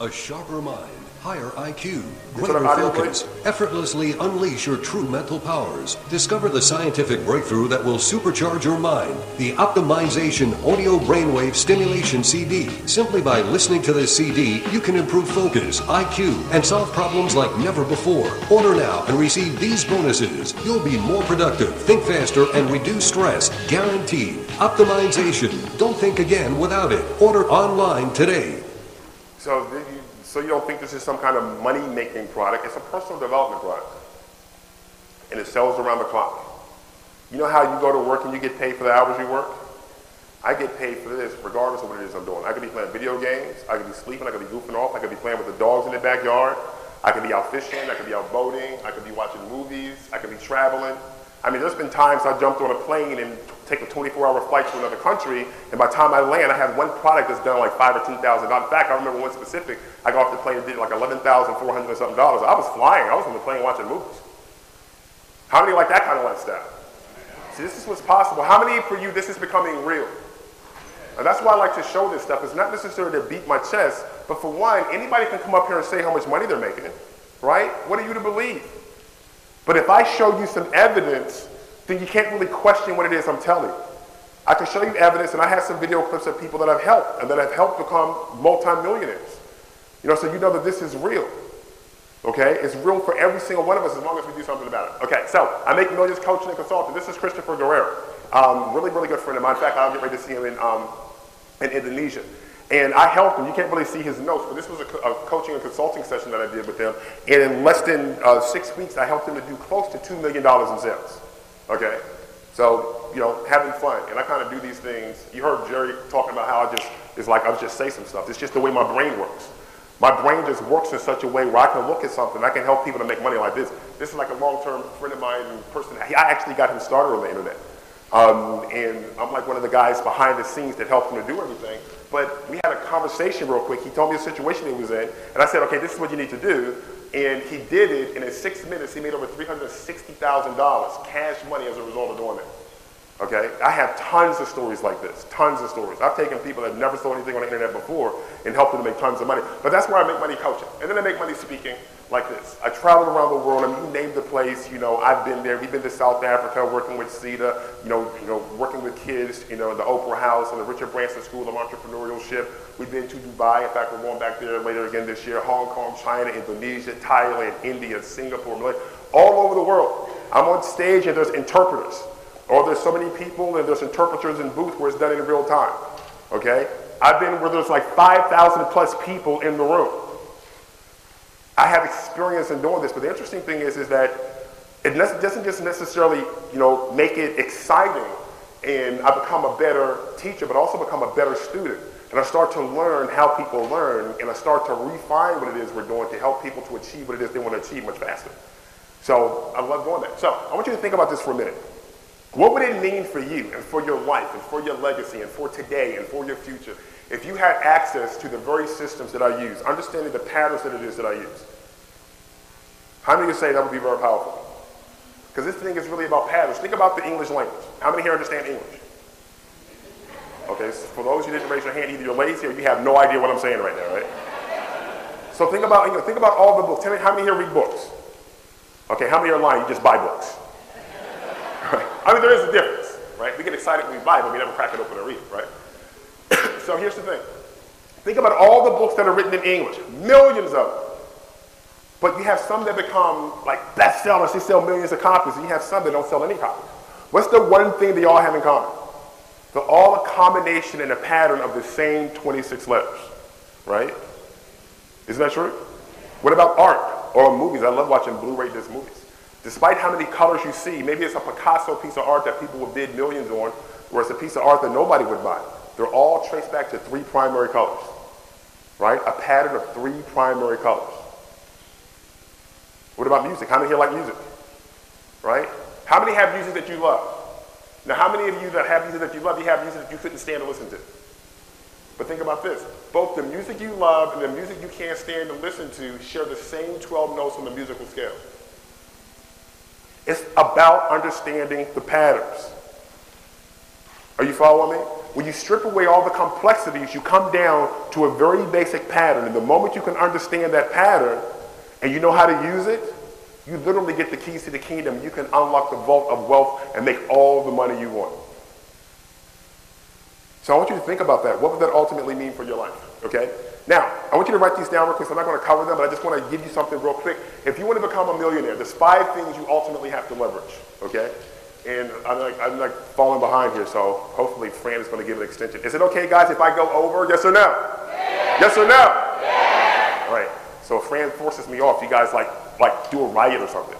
A sharper mind, higher IQ, greater focus. Effortlessly unleash your true mental powers. Discover the scientific breakthrough that will supercharge your mind. The Optimization Audio Brainwave Stimulation CD. Simply by listening to this CD, you can improve focus, IQ, and solve problems like never before. Order now and receive these bonuses. You'll be more productive, think faster, and reduce stress. Guaranteed. Optimization. Don't think again without it. Order online today. So, you, so you don't think this is some kind of money-making product. It's a personal development product. And it sells around the clock. You know how you go to work and you get paid for the hours you work? I get paid for this regardless of what it is I'm doing. I could be playing video games. I could be sleeping. I could be goofing off. I could be playing with the dogs in the backyard. I could be out fishing. I could be out boating. I could be watching movies. I could be traveling. I mean, there's been times I jumped on a plane and take a 24-hour flight to another country, and by the time I land, I have one product that's done like five or ten thousand dollars. In fact, I remember one specific. I got off the plane and did like eleven thousand four hundred something dollars. I was flying. I was on the plane watching movies. How many like that kind of lifestyle? See, this is what's possible. How many for you this is becoming real? And that's why I like to show this stuff. It's not necessarily to beat my chest, but for one, anybody can come up here and say how much money they're making, right? What are you to believe? But if I show you some evidence, then you can't really question what it is I'm telling. I can show you evidence, and I have some video clips of people that I've helped and that have helped become multimillionaires. You know, so you know that this is real. Okay? It's real for every single one of us as long as we do something about it. Okay, so I make millions coaching and consulting. This is Christopher Guerrero. Um, really, really good friend of mine. In fact, I'll get ready to see him in, um, in Indonesia. And I helped him. You can't really see his notes, but this was a, a coaching and consulting session that I did with him. And in less than uh, six weeks, I helped him to do close to $2 million in sales. Okay? So, you know, having fun. And I kind of do these things. You heard Jerry talking about how I just, it's like I just say some stuff. It's just the way my brain works. My brain just works in such a way where I can look at something, I can help people to make money like this. This is like a long-term friend of mine, person. I actually got him started on the internet. Um, and I'm like one of the guys behind the scenes that helped him to do everything. But we had a conversation real quick. He told me the situation he was in, and I said, okay, this is what you need to do. And he did it, and in six minutes, he made over $360,000 cash money as a result of doing it. Okay? I have tons of stories like this, tons of stories. I've taken people that never saw anything on the internet before and helped them to make tons of money. But that's where I make money coaching. And then I make money speaking like this. I travel around the world. I mean, you name the place. You know, I've been there. We've been to South Africa working with CETA, you know, you know, working with kids, you know, the Oprah House and the Richard Branson School of Entrepreneurship. We've been to Dubai. In fact, we're going back there later again this year. Hong Kong, China, Indonesia, Thailand, India, Singapore, Malaysia, all over the world. I'm on stage and there's interpreters. Or there's so many people and there's interpreters in booth where it's done in real time. Okay? I've been where there's like 5,000 plus people in the room. I have experience in doing this, but the interesting thing is, is that it doesn't just necessarily, you know, make it exciting and I become a better teacher, but also become a better student. And I start to learn how people learn, and I start to refine what it is we're doing to help people to achieve what it is they want to achieve much faster. So I love doing that. So I want you to think about this for a minute. What would it mean for you and for your life and for your legacy and for today and for your future if you had access to the very systems that I use, understanding the patterns that it is that I use? How many would say that would be very powerful? Because this thing is really about patterns. Think about the English language. How many here understand English? Okay, so for those who didn't raise your hand, either you're lazy or you have no idea what I'm saying right now, right? So think about, you know, think about all the books. Tell me how many here read books? Okay, how many are lying? You just buy books. I mean, there is a difference, right? We get excited when we buy, but we never crack it open and read it, right? so here's the thing. Think about all the books that are written in English, millions of them. But you have some that become like bestsellers, they sell millions of copies, and you have some that don't sell any copies. What's the one thing they all have in common? They're all a combination and a pattern of the same 26 letters, right? Isn't that true? What about art or movies? I love watching Blu-ray disc movies. Despite how many colors you see, maybe it's a Picasso piece of art that people would bid millions on, or it's a piece of art that nobody would buy. They're all traced back to three primary colors, right? A pattern of three primary colors. What about music? How many here like music? Right? How many have music that you love? Now, how many of you that have music that you love, you have music that you couldn't stand to listen to? But think about this. Both the music you love and the music you can't stand to listen to share the same 12 notes on the musical scale. It's about understanding the patterns. Are you following me? When you strip away all the complexities, you come down to a very basic pattern. And the moment you can understand that pattern and you know how to use it, you literally get the keys to the kingdom. You can unlock the vault of wealth and make all the money you want. So I want you to think about that. What would that ultimately mean for your life? Okay? Now, I want you to write these down real quick. So I'm not going to cover them, but I just want to give you something real quick. If you want to become a millionaire, there's five things you ultimately have to leverage. Okay? And I'm like, I'm like falling behind here, so hopefully Fran is going to give an extension. Is it okay, guys, if I go over? Yes or no? Yeah. Yes or no? Yeah. All right. So if Fran forces me off, you guys like like do a riot or something.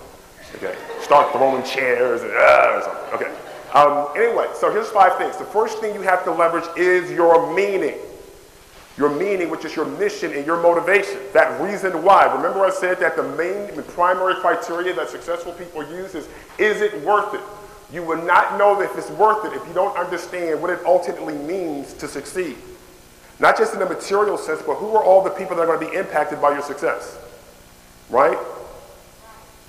Okay. Start throwing chairs and uh, or something. Okay. Um, anyway, so here's five things. The first thing you have to leverage is your meaning your meaning, which is your mission and your motivation, that reason why. Remember I said that the main the primary criteria that successful people use is, is it worth it? You will not know if it's worth it if you don't understand what it ultimately means to succeed. Not just in a material sense, but who are all the people that are going to be impacted by your success? Right?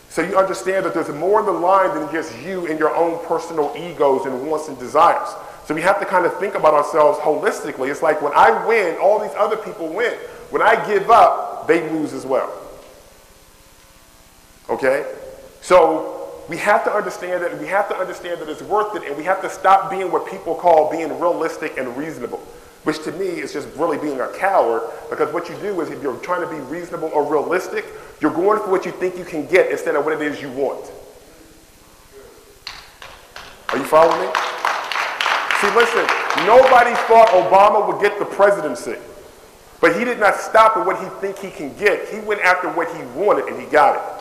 So you understand that there's more in the line than just you and your own personal egos and wants and desires. So we have to kind of think about ourselves holistically. It's like when I win, all these other people win. When I give up, they lose as well. Okay? So we have to understand that we have to understand that it's worth it and we have to stop being what people call being realistic and reasonable. Which to me is just really being a coward because what you do is if you're trying to be reasonable or realistic, you're going for what you think you can get instead of what it is you want. Are you following me? See, listen, nobody thought Obama would get the presidency. But he did not stop at what he think he can get. He went after what he wanted and he got it.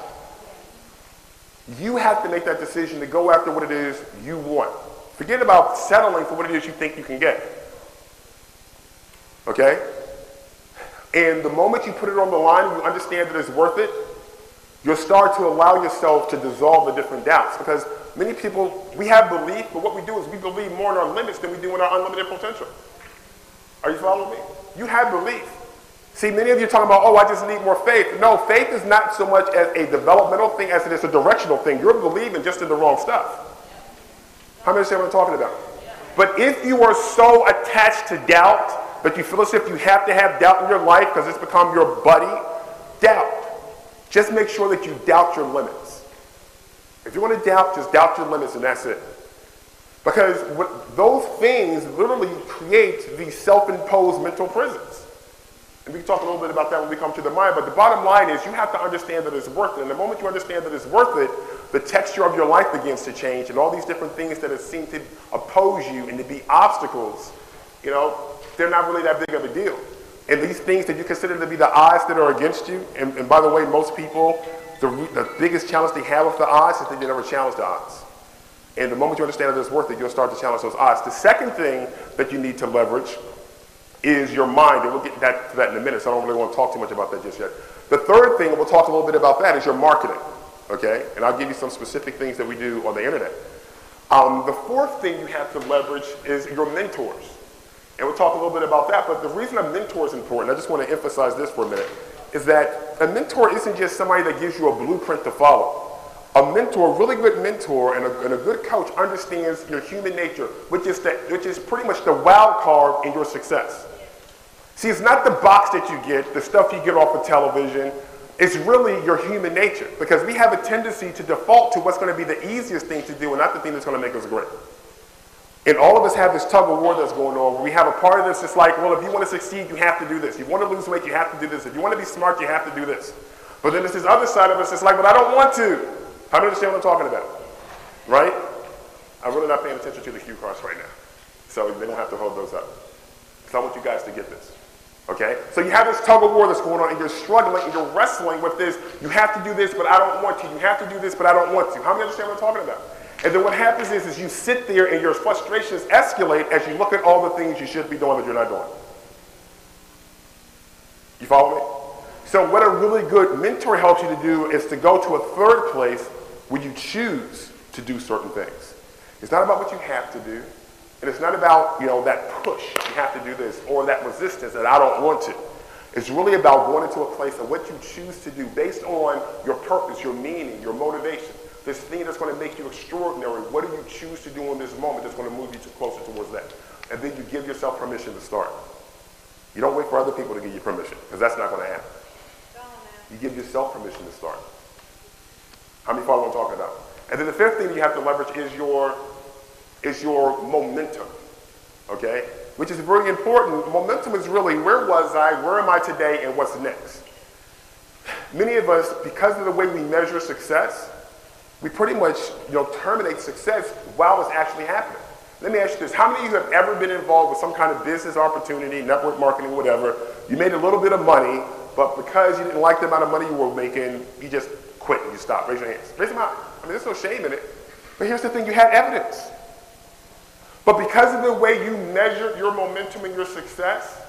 You have to make that decision to go after what it is you want. Forget about settling for what it is you think you can get. Okay? And the moment you put it on the line you understand that it's worth it, you'll start to allow yourself to dissolve the different doubts. Because Many people, we have belief, but what we do is we believe more in our limits than we do in our unlimited potential. Are you following me? You have belief. See, many of you are talking about, oh, I just need more faith. No, faith is not so much as a developmental thing as it is a directional thing. You're believing just in the wrong stuff. How many understand what I'm talking about? But if you are so attached to doubt that you feel as if you have to have doubt in your life because it's become your buddy, doubt. Just make sure that you doubt your limits. If you want to doubt, just doubt your limits and that's it. Because those things literally create the self-imposed mental prisons. And we can talk a little bit about that when we come to the mind, but the bottom line is you have to understand that it's worth it. And the moment you understand that it's worth it, the texture of your life begins to change, and all these different things that have seemed to oppose you and to be obstacles, you know, they're not really that big of a deal. And these things that you consider to be the odds that are against you, and, and by the way, most people, the, the biggest challenge they have with the odds is that they never challenge the odds. And the moment you understand that it's worth it, you'll start to challenge those odds. The second thing that you need to leverage is your mind, and we'll get that, to that in a minute, so I don't really want to talk too much about that just yet. The third thing, and we'll talk a little bit about that, is your marketing okay? And I'll give you some specific things that we do on the internet. Um, the fourth thing you have to leverage is your mentors. And we'll talk a little bit about that, but the reason a mentor is important, I just want to emphasize this for a minute, is that a mentor isn't just somebody that gives you a blueprint to follow. A mentor, a really good mentor and a, and a good coach understands your human nature, which is, the, which is pretty much the wild card in your success. See, it's not the box that you get, the stuff you get off of television, it's really your human nature because we have a tendency to default to what's going to be the easiest thing to do and not the thing that's going to make us great. And all of us have this tug of war that's going on. We have a part of this that's like, well, if you want to succeed, you have to do this. If you want to lose weight, you have to do this. If you want to be smart, you have to do this. But then there's this other side of us that's like, but I don't want to. How do you understand what I'm talking about? Right? I'm really not paying attention to the cue cards right now. So they don't have to hold those up. So I want you guys to get this. Okay? So you have this tug of war that's going on and you're struggling and you're wrestling with this. You have to do this, but I don't want to. You have to do this, but I don't want to. How many understand what I'm talking about? And then what happens is, is you sit there and your frustrations escalate as you look at all the things you should be doing that you're not doing. You follow me? So what a really good mentor helps you to do is to go to a third place where you choose to do certain things. It's not about what you have to do. And it's not about, you know, that push, you have to do this, or that resistance that I don't want to. It's really about going into a place of what you choose to do based on your purpose, your meaning, your motivation. This thing that's going to make you extraordinary. What do you choose to do in this moment that's going to move you closer towards that? And then you give yourself permission to start. You don't wait for other people to give you permission, because that's not going to happen. You give yourself permission to start. How many follow what I'm talking about? And then the fifth thing you have to leverage is your is your momentum, okay? Which is very important. Momentum is really where was I, where am I today, and what's next. Many of us, because of the way we measure success, we pretty much you know, terminate success while it's actually happening. Let me ask you this. How many of you have ever been involved with some kind of business opportunity, network marketing, whatever? You made a little bit of money, but because you didn't like the amount of money you were making, you just quit and you stop. Raise your hands. Raise them high. I mean, there's no shame in it. But here's the thing, you had evidence. But because of the way you measured your momentum and your success,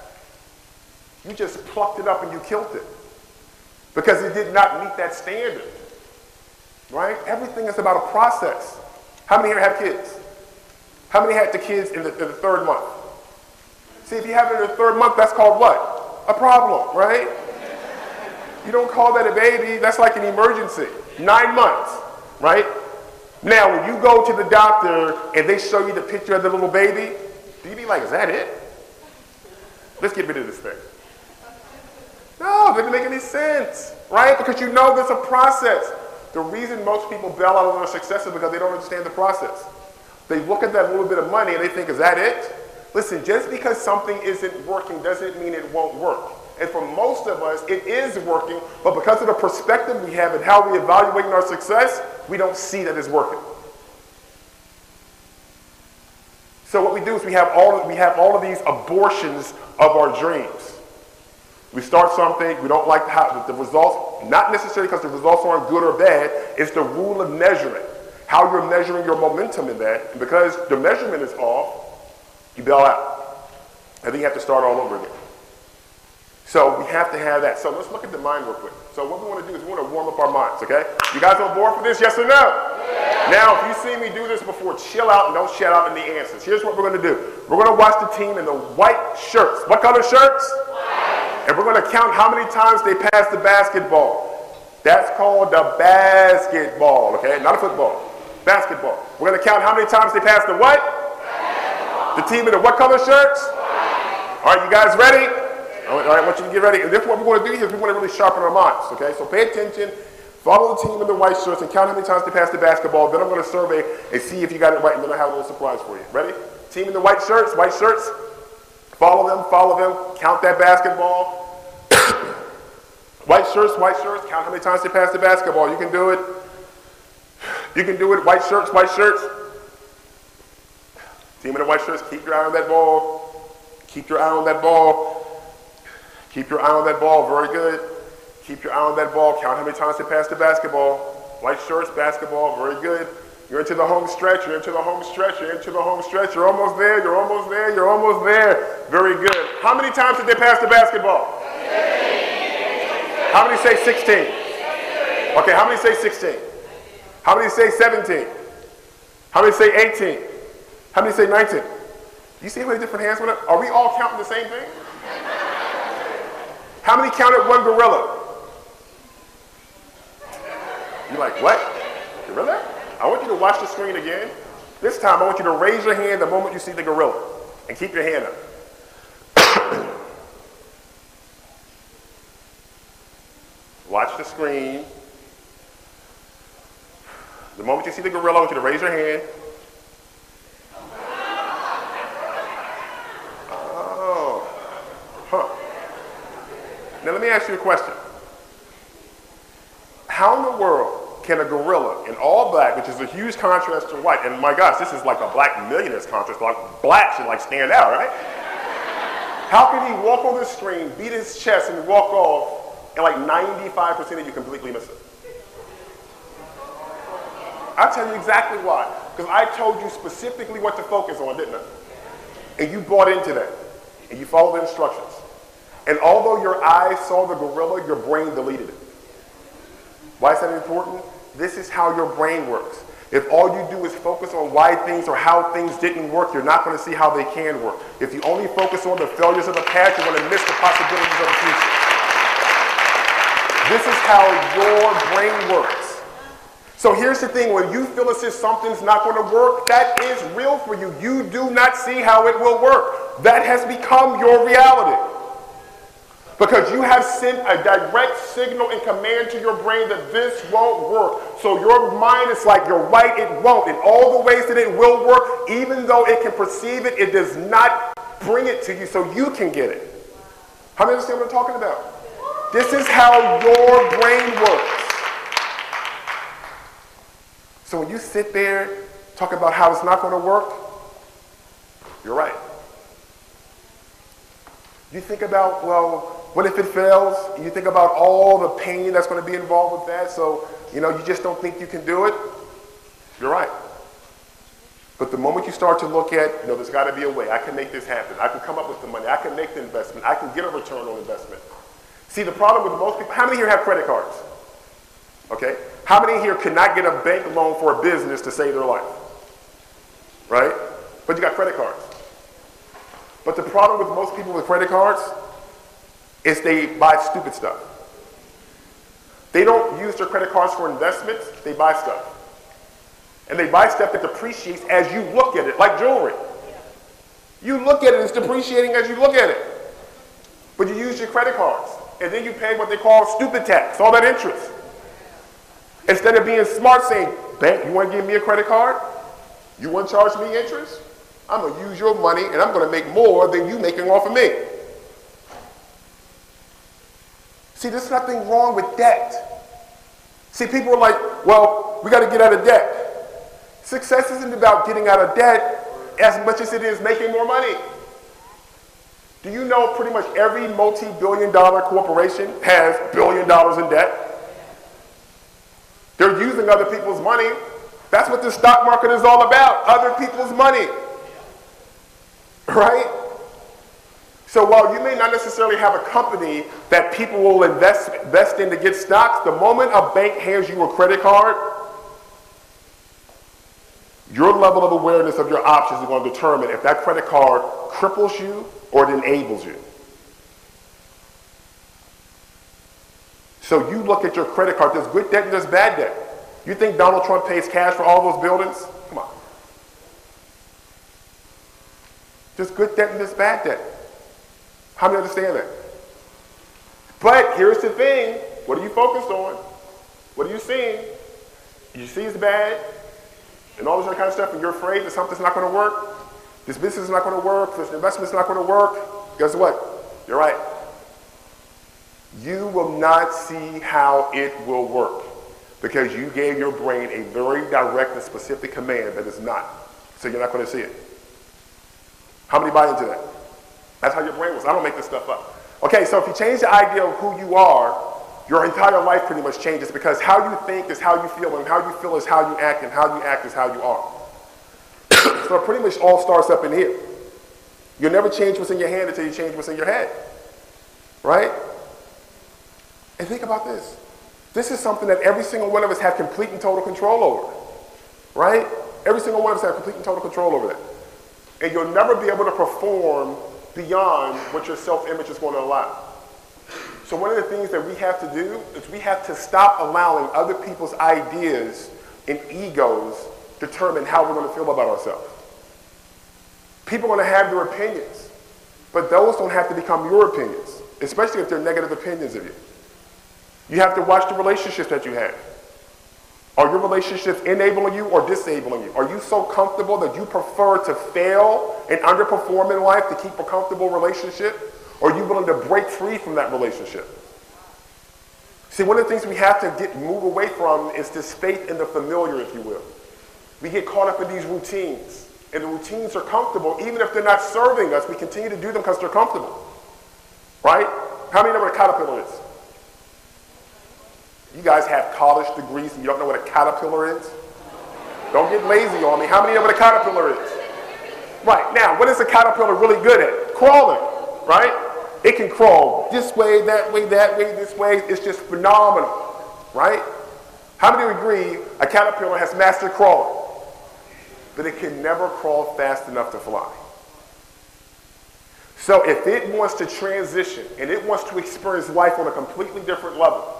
you just plucked it up and you killed it. Because it did not meet that standard. Right? Everything is about a process. How many here have kids? How many had the kids in the, in the third month? See, if you have it in the third month, that's called what? A problem, right? You don't call that a baby, that's like an emergency. Nine months, right? Now, when you go to the doctor and they show you the picture of the little baby, do you be like, is that it? Let's get rid of this thing. No, it doesn't make any sense, right? Because you know there's a process. The reason most people bail out on their success is because they don't understand the process. They look at that little bit of money and they think, is that it? Listen, just because something isn't working doesn't mean it won't work. And for most of us, it is working, but because of the perspective we have and how we evaluate our success, we don't see that it's working. So what we do is we have all we have all of these abortions of our dreams. We start something, we don't like how the results, not necessarily because the results aren't good or bad, it's the rule of measurement. How you're measuring your momentum in that. And because the measurement is off, you bail out. And then you have to start all over again. So we have to have that. So let's look at the mind real quick. So what we want to do is we want to warm up our minds, okay? You guys on board for this, yes or no? Yeah. Now, if you see me do this before, chill out and don't shout out in the answers. Here's what we're going to do. We're going to watch the team in the white shirts. What color shirts? White. And we're going to count how many times they pass the basketball. That's called the basketball, okay? Not a football. Basketball. We're going to count how many times they pass the what? The team in the what color shirts? White. All right, you guys ready? All right, I want you to get ready. And this what we're going to do here is we want to really sharpen our minds, okay? So pay attention. Follow the team in the white shirts and count how many times they pass the basketball. Then I'm going to survey and see if you got it right, and then I have a little surprise for you. Ready? Team in the white shirts, white shirts. Follow them, follow them. Count that basketball. white shirts, white shirts. Count how many times they pass the basketball. You can do it. You can do it. White shirts, white shirts. Team in the white shirts, keep your eye on that ball. Keep your eye on that ball. Keep your eye on that ball. Very good. Keep your eye on that ball. Count how many times they pass the basketball. White shirts, basketball, very good. You're into the home stretch, you're into the home stretch, you're into the home stretch, you're almost there, you're almost there, you're almost there. Very good. How many times did they pass the basketball? How many say 16? Okay, how many say 16? How many say 17? How many say 18? How many say 19? You see how many different hands went up? Are we all counting the same thing? How many counted one gorilla? You're like, what? Gorilla? I want you to watch the screen again. This time, I want you to raise your hand the moment you see the gorilla and keep your hand up. watch the screen. The moment you see the gorilla, I want you to raise your hand. Now, let me ask you a question. How in the world can a gorilla in all black, which is a huge contrast to white, and my gosh, this is like a black millionaire's contrast, like black should like stand out, right? How can he walk on the screen, beat his chest, and walk off, and like 95% of you completely miss it? I'll tell you exactly why. Because I told you specifically what to focus on, didn't I? And you bought into that. And you followed the instructions. And although your eyes saw the gorilla, your brain deleted it. Why is that important? This is how your brain works. If all you do is focus on why things or how things didn't work, you're not going to see how they can work. If you only focus on the failures of the past, you're going to miss the possibilities of the future. This is how your brain works. So here's the thing when you feel as if something's not going to work, that is real for you. You do not see how it will work. That has become your reality. Because you have sent a direct signal and command to your brain that this won't work. So your mind is like, you're right, it won't. In all the ways that it will work, even though it can perceive it, it does not bring it to you so you can get it. How many understand what I'm talking about? This is how your brain works. So when you sit there, talk about how it's not going to work, you're right. You think about, well, what if it fails? You think about all the pain that's going to be involved with that, so you know you just don't think you can do it. You're right. But the moment you start to look at, you know, there's got to be a way. I can make this happen. I can come up with the money. I can make the investment. I can get a return on investment. See, the problem with most people, how many here have credit cards? Okay? How many here cannot get a bank loan for a business to save their life? Right? But you got credit cards. But the problem with most people with credit cards is they buy stupid stuff. They don't use their credit cards for investments, they buy stuff. And they buy stuff that depreciates as you look at it, like jewelry. You look at it, it's depreciating as you look at it. But you use your credit cards, and then you pay what they call stupid tax, all that interest. Instead of being smart, saying, Bank, you want to give me a credit card? You want to charge me interest? I'm going to use your money, and I'm going to make more than you making off of me. See, there's nothing wrong with debt. See, people are like, well, we got to get out of debt. Success isn't about getting out of debt as much as it is making more money. Do you know pretty much every multi billion dollar corporation has billion dollars in debt? They're using other people's money. That's what the stock market is all about other people's money. Right? So while you may not necessarily have a company that people will invest, invest in to get stocks, the moment a bank hands you a credit card, your level of awareness of your options is going to determine if that credit card cripples you or it enables you. So you look at your credit card, there's good debt and there's bad debt. You think Donald Trump pays cash for all those buildings? Come on. Just good debt and there's bad debt. How many understand that? But here's the thing. What are you focused on? What are you seeing? You see it's bad and all this other kind of stuff, and you're afraid that something's not going to work. This business is not going to work. This investment's not going to work. Guess what? You're right. You will not see how it will work because you gave your brain a very direct and specific command that is not. So you're not going to see it. How many buy into that? That's how your brain works. I don't make this stuff up. Okay, so if you change the idea of who you are, your entire life pretty much changes because how you think is how you feel, and how you feel is how you act, and how you act is how you are. so it pretty much all starts up in here. You'll never change what's in your hand until you change what's in your head. Right? And think about this. This is something that every single one of us have complete and total control over. Right? Every single one of us have complete and total control over that. And you'll never be able to perform beyond what your self-image is going to allow. So one of the things that we have to do is we have to stop allowing other people's ideas and egos determine how we're going to feel about ourselves. People are going to have their opinions, but those don't have to become your opinions, especially if they're negative opinions of you. You have to watch the relationships that you have. Are your relationships enabling you or disabling you? Are you so comfortable that you prefer to fail and underperform in life to keep a comfortable relationship? Or are you willing to break free from that relationship? See, one of the things we have to get move away from is this faith in the familiar, if you will. We get caught up in these routines. And the routines are comfortable, even if they're not serving us, we continue to do them because they're comfortable. Right? How many know what a caterpillar is? You guys have college degrees and you don't know what a caterpillar is? Don't get lazy on me. How many know what a caterpillar is? Right, now, what is a caterpillar really good at? Crawling, right? It can crawl this way, that way, that way, this way. It's just phenomenal, right? How many agree a caterpillar has mastered crawling? But it can never crawl fast enough to fly. So if it wants to transition and it wants to experience life on a completely different level,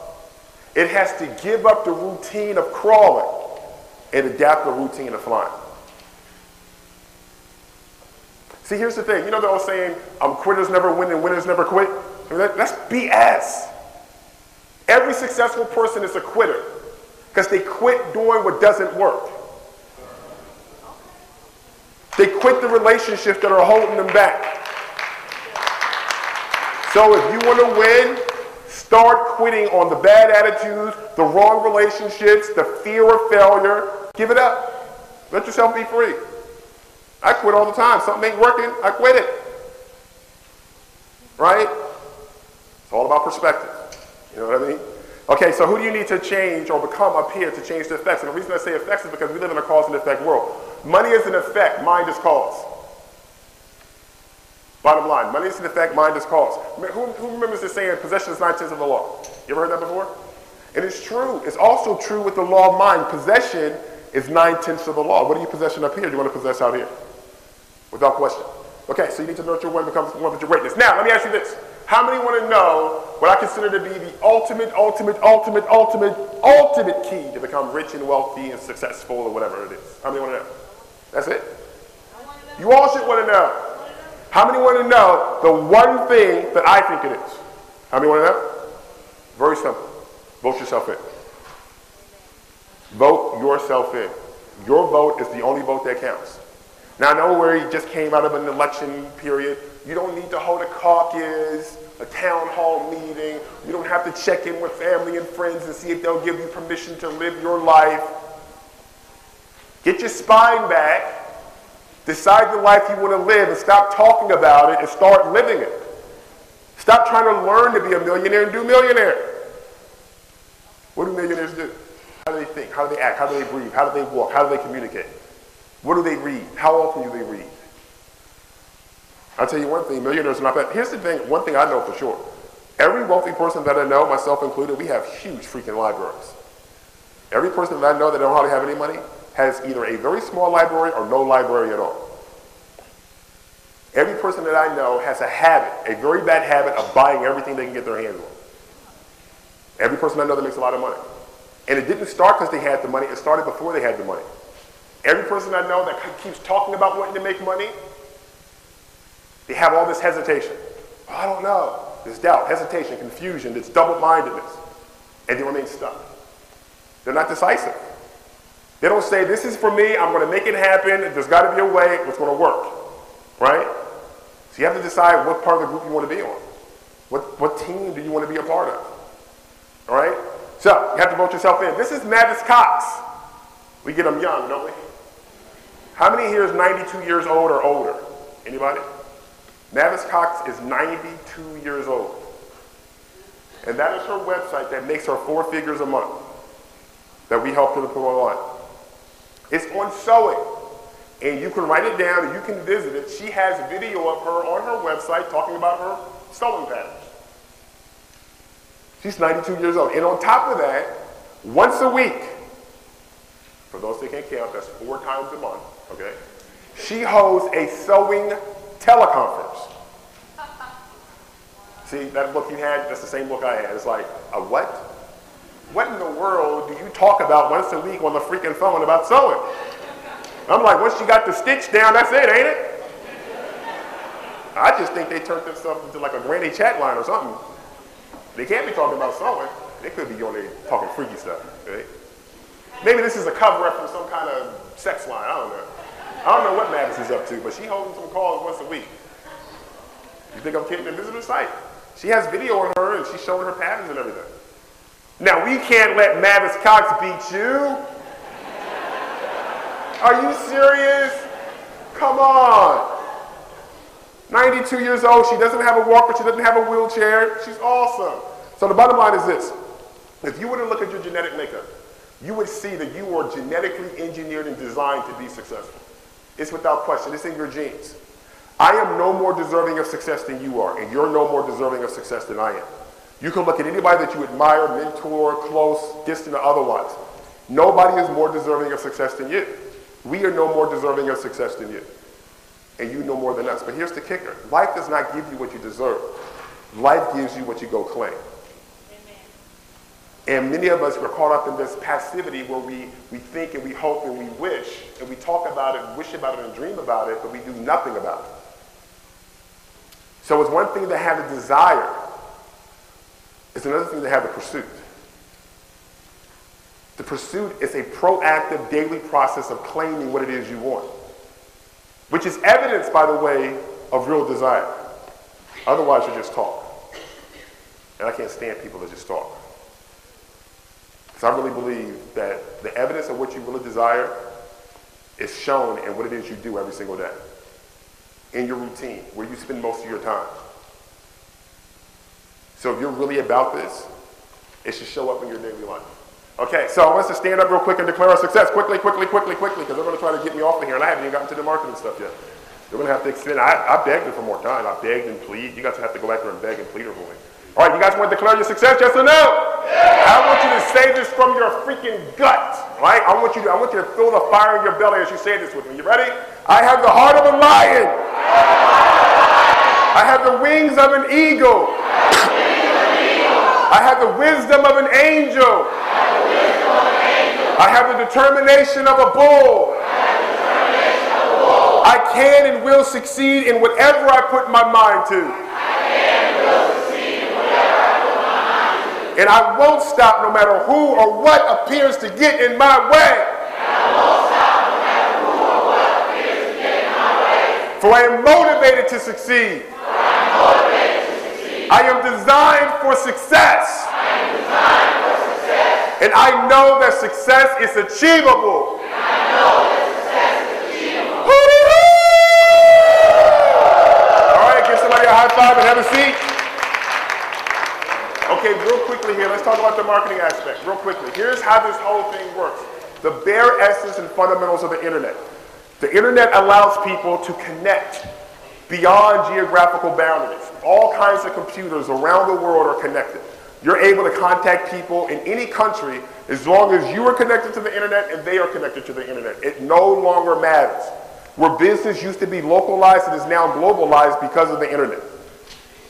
it has to give up the routine of crawling and adapt the routine of flying. See, here's the thing. You know the old saying, um, quitters never win and winners never quit? I mean, that, that's BS. Every successful person is a quitter because they quit doing what doesn't work. They quit the relationships that are holding them back. So if you want to win, start quitting on the bad attitudes, the wrong relationships, the fear of failure. Give it up. Let yourself be free. I quit all the time. Something ain't working, I quit it. Right? It's all about perspective. You know what I mean? Okay, so who do you need to change or become up here to change the effects? And the reason I say effects is because we live in a cause and effect world. Money is an effect, mind is cause. Bottom line, money is an effect, mind is cause. Who, who remembers the saying, possession is nine tenths of the law? You ever heard that before? And it's true. It's also true with the law of mind. Possession is nine tenths of the law. What are you possessing up here? Do you want to possess out here? Without question. Okay, so you need to nurture one becomes one of your greatness. Now, let me ask you this. How many want to know what I consider to be the ultimate, ultimate, ultimate, ultimate, ultimate key to become rich and wealthy and successful or whatever it is? How many want to know? That's it? You all should want to know. How many want to know the one thing that I think it is? How many want to know? Very simple. Vote yourself in. Vote yourself in. Your vote is the only vote that counts. Now, I know where he just came out of an election period. You don't need to hold a caucus, a town hall meeting. You don't have to check in with family and friends and see if they'll give you permission to live your life. Get your spine back. Decide the life you want to live and stop talking about it and start living it. Stop trying to learn to be a millionaire and do millionaire. What do millionaires do? How do they think? How do they act? How do they breathe? How do they walk? How do they communicate? What do they read? How often do they read? I'll tell you one thing, millionaires are not bad. Here's the thing, one thing I know for sure. Every wealthy person that I know, myself included, we have huge freaking libraries. Every person that I know that don't hardly have any money has either a very small library or no library at all. Every person that I know has a habit, a very bad habit of buying everything they can get their hands on. Every person I know that makes a lot of money. And it didn't start because they had the money, it started before they had the money. Every person I know that keeps talking about wanting to make money, they have all this hesitation. Oh, I don't know. There's doubt, hesitation, confusion, it's double mindedness. And they remain stuck. They're not decisive. They don't say, This is for me, I'm going to make it happen, there's got to be a way, it's going to work. Right? So you have to decide what part of the group you want to be on. What, what team do you want to be a part of? All right? So you have to vote yourself in. This is Mavis Cox. We get them young, don't we? How many here is 92 years old or older? Anybody? Mavis Cox is 92 years old. And that is her website that makes her four figures a month that we helped her to put online. It's on sewing. And you can write it down and you can visit it. She has video of her on her website talking about her sewing patterns. She's 92 years old. And on top of that, once a week, for those that can't count, that's four times a month, okay? She holds a sewing teleconference. See, that book you had, that's the same book I had. It's like, a what? What in the world do you talk about once a week on the freaking phone about sewing? I'm like, once you got the stitch down, that's it, ain't it? I just think they turned themselves into like a granny chat line or something. They can't be talking about sewing. They could be on there talking freaky stuff, right? Maybe this is a cover up from some kind of sex line. I don't know. I don't know what Mavis is up to, but she holding some calls once a week. You think I'm kidding? And visit her site. She has video on her and she's showing her patterns and everything. Now we can't let Mavis Cox beat you. Are you serious? Come on. 92 years old, she doesn't have a walker, she doesn't have a wheelchair. She's awesome. So the bottom line is this. If you were to look at your genetic makeup, you would see that you are genetically engineered and designed to be successful. It's without question. It's in your genes. I am no more deserving of success than you are, and you're no more deserving of success than I am. You can look at anybody that you admire, mentor, close, distant, or otherwise. Nobody is more deserving of success than you. We are no more deserving of success than you and you know more than us. But here's the kicker life does not give you what you deserve, life gives you what you go claim. And many of us were caught up in this passivity where we, we think and we hope and we wish and we talk about it, wish about it, and dream about it, but we do nothing about it. So it's one thing to have a desire, it's another thing to have the pursuit. The pursuit is a proactive daily process of claiming what it is you want which is evidence, by the way, of real desire. Otherwise, you just talk. And I can't stand people that just talk. Because I really believe that the evidence of what you really desire is shown in what it is you do every single day. In your routine, where you spend most of your time. So if you're really about this, it should show up in your daily life. Okay, so I want us to stand up real quick and declare our success. Quickly, quickly, quickly, quickly, because they're going to try to get me off of here, and I haven't even gotten to the marketing stuff yet. They're going to have to extend. I, I begged them for more time. I begged and plead. You guys have to go back there and beg and plead for me. All right, you guys want to declare your success, yes or no? Yeah. I want you to say this from your freaking gut, right? I want you to, I want you to feel the fire in your belly as you say this with me. You ready? I have the heart of a lion. I have the wings of an eagle. I have the wisdom of an angel. I have the determination of a bull. I can and will succeed in whatever I put my mind to. And I won't stop no matter who or what appears to get in my way. For I am motivated to succeed. I am designed for success. And I know that success is achievable. All right, give somebody a high five and have a seat. Okay, real quickly here, let's talk about the marketing aspect. Real quickly. Here's how this whole thing works the bare essence and fundamentals of the internet. The internet allows people to connect beyond geographical boundaries. All kinds of computers around the world are connected. You're able to contact people in any country as long as you are connected to the internet and they are connected to the internet. It no longer matters. Where business used to be localized, it is now globalized because of the internet.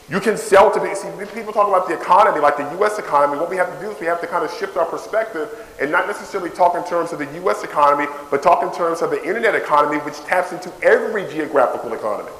You can sell to the, see, people talk about the economy, like the U.S. economy. What we have to do is we have to kind of shift our perspective and not necessarily talk in terms of the U.S. economy, but talk in terms of the internet economy, which taps into every geographical economy.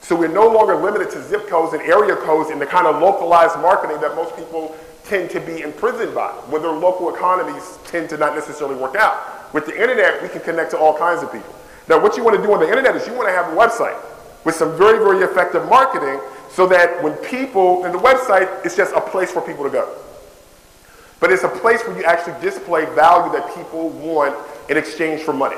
So we're no longer limited to zip codes and area codes and the kind of localized marketing that most people tend to be imprisoned by, when their local economies tend to not necessarily work out. With the internet, we can connect to all kinds of people. Now, what you want to do on the internet is you want to have a website with some very, very effective marketing so that when people, and the website is just a place for people to go. But it's a place where you actually display value that people want in exchange for money.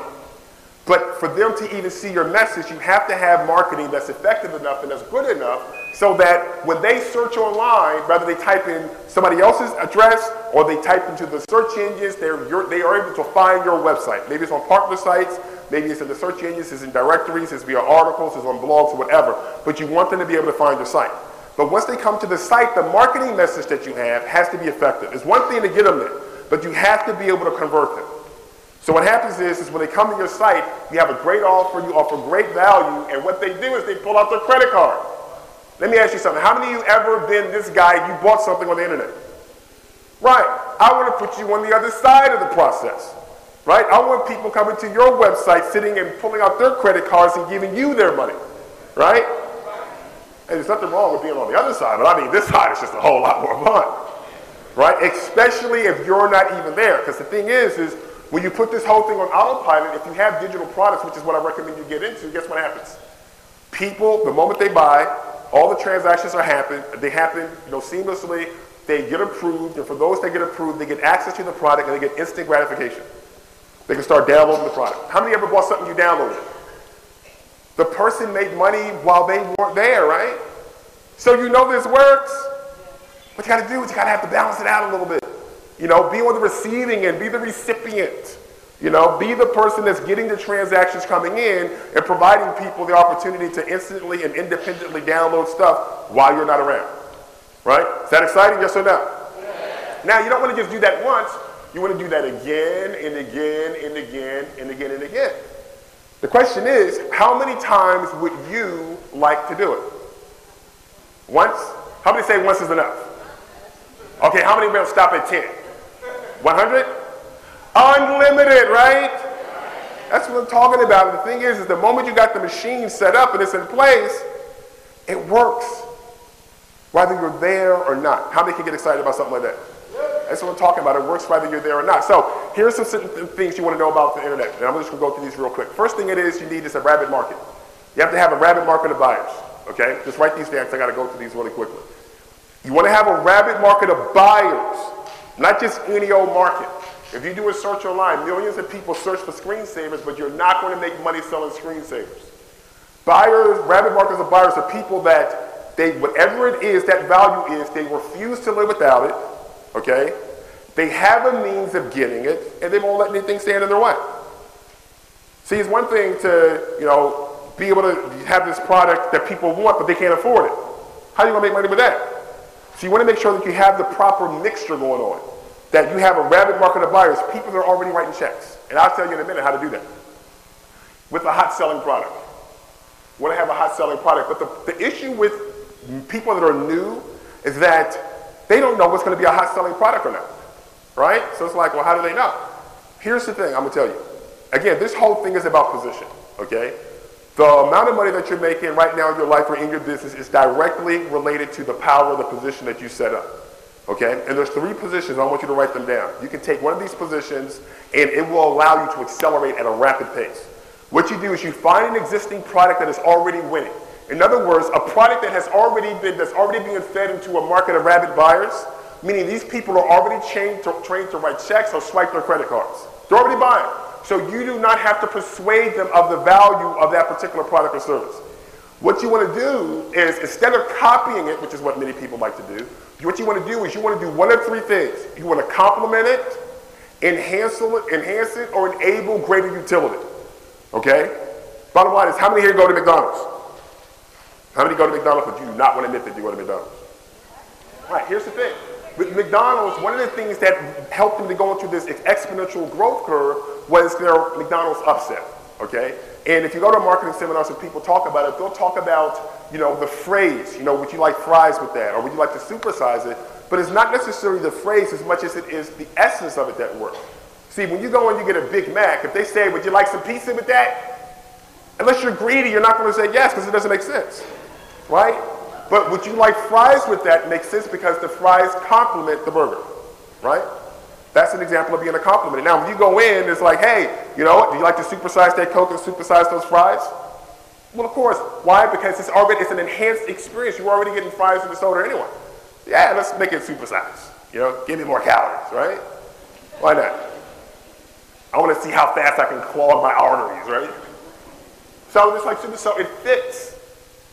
But for them to even see your message, you have to have marketing that's effective enough and that's good enough so that when they search online, whether they type in somebody else's address or they type into the search engines, they're, they are able to find your website. Maybe it's on partner sites, maybe it's in the search engines, it's in directories, it's via articles, it's on blogs or whatever. But you want them to be able to find your site. But once they come to the site, the marketing message that you have has to be effective. It's one thing to get them there, but you have to be able to convert them. So what happens is, is when they come to your site, you have a great offer, you offer great value, and what they do is they pull out their credit card. Let me ask you something. How many of you ever been this guy, you bought something on the internet? Right. I want to put you on the other side of the process. Right? I want people coming to your website, sitting and pulling out their credit cards and giving you their money. Right? And there's nothing wrong with being on the other side, but I mean, this side is just a whole lot more fun. Right? Especially if you're not even there. Because the thing is, is when you put this whole thing on autopilot, if you have digital products, which is what I recommend you get into, guess what happens? People, the moment they buy, all the transactions are happen, they happen, you know, seamlessly. They get approved, and for those that get approved, they get access to the product and they get instant gratification. They can start downloading the product. How many ever bought something you downloaded? The person made money while they weren't there, right? So you know this works. What you got to do is you got to have to balance it out a little bit. You know, be on the receiving end, be the recipient. You know, be the person that's getting the transactions coming in and providing people the opportunity to instantly and independently download stuff while you're not around. Right? Is that exciting? Yes or no? Yeah. Now, you don't want to just do that once. You want to do that again and again and again and again and again. The question is, how many times would you like to do it? Once? How many say once is enough? Okay, how many will stop at 10? 100? Unlimited, right? That's what I'm talking about. The thing is, is the moment you got the machine set up and it's in place, it works. Whether you're there or not. How many can get excited about something like that? That's what I'm talking about. It works whether you're there or not. So here's some things you want to know about the internet. And I'm just going to go through these real quick. First thing it is you need is a rabbit market. You have to have a rabbit market of buyers. Okay? Just write these down because I got to go through these really quickly. You want to have a rabbit market of buyers. Not just any old market. If you do a search online, millions of people search for screensavers, but you're not going to make money selling screensavers. Buyers, rabbit markets of buyers are people that they, whatever it is that value is, they refuse to live without it. Okay? They have a means of getting it, and they won't let anything stand in their way. See, it's one thing to, you know, be able to have this product that people want, but they can't afford it. How are you going to make money with that? So you want to make sure that you have the proper mixture going on. That you have a rabbit market of buyers, people are already writing checks. And I'll tell you in a minute how to do that. With a hot selling product. You want to have a hot selling product. But the, the issue with people that are new is that they don't know what's going to be a hot selling product or not. Right? So it's like, well, how do they know? Here's the thing I'm going to tell you. Again, this whole thing is about position. Okay? The amount of money that you're making right now in your life or in your business is directly related to the power of the position that you set up. Okay? And there's three positions. I want you to write them down. You can take one of these positions and it will allow you to accelerate at a rapid pace. What you do is you find an existing product that is already winning. In other words, a product that has already been that's already being fed into a market of rabid buyers, meaning these people are already to, trained to write checks or swipe their credit cards. They're already buying. So you do not have to persuade them of the value of that particular product or service. What you want to do is instead of copying it, which is what many people like to do, what you want to do is you want to do one of three things. You want to complement it, enhance it, enhance it, or enable greater utility. Okay? Bottom line is how many here go to McDonald's? How many go to McDonald's but you do not want to admit that you go to McDonald's? All right, here's the thing. With McDonald's, one of the things that helped them to go into this exponential growth curve was their McDonald's upset. Okay? And if you go to marketing seminars and people talk about it, they'll talk about, you know, the phrase, you know, would you like fries with that? Or would you like to supersize it? But it's not necessarily the phrase as much as it is the essence of it that works. See, when you go and you get a Big Mac, if they say, would you like some pizza with that? Unless you're greedy, you're not going to say yes because it doesn't make sense. Right? But would you like fries with that makes sense because the fries complement the burger. Right? That's an example of being a compliment. Now, when you go in, it's like, hey, you know? Do you like to supersize that Coke and supersize those fries? Well, of course. Why? Because it's already it's an enhanced experience. You're already getting fries and soda anyway. Yeah, let's make it supersized. You know, give me more calories, right? Why not? I want to see how fast I can clog my arteries, right? So it's like super, so it fits.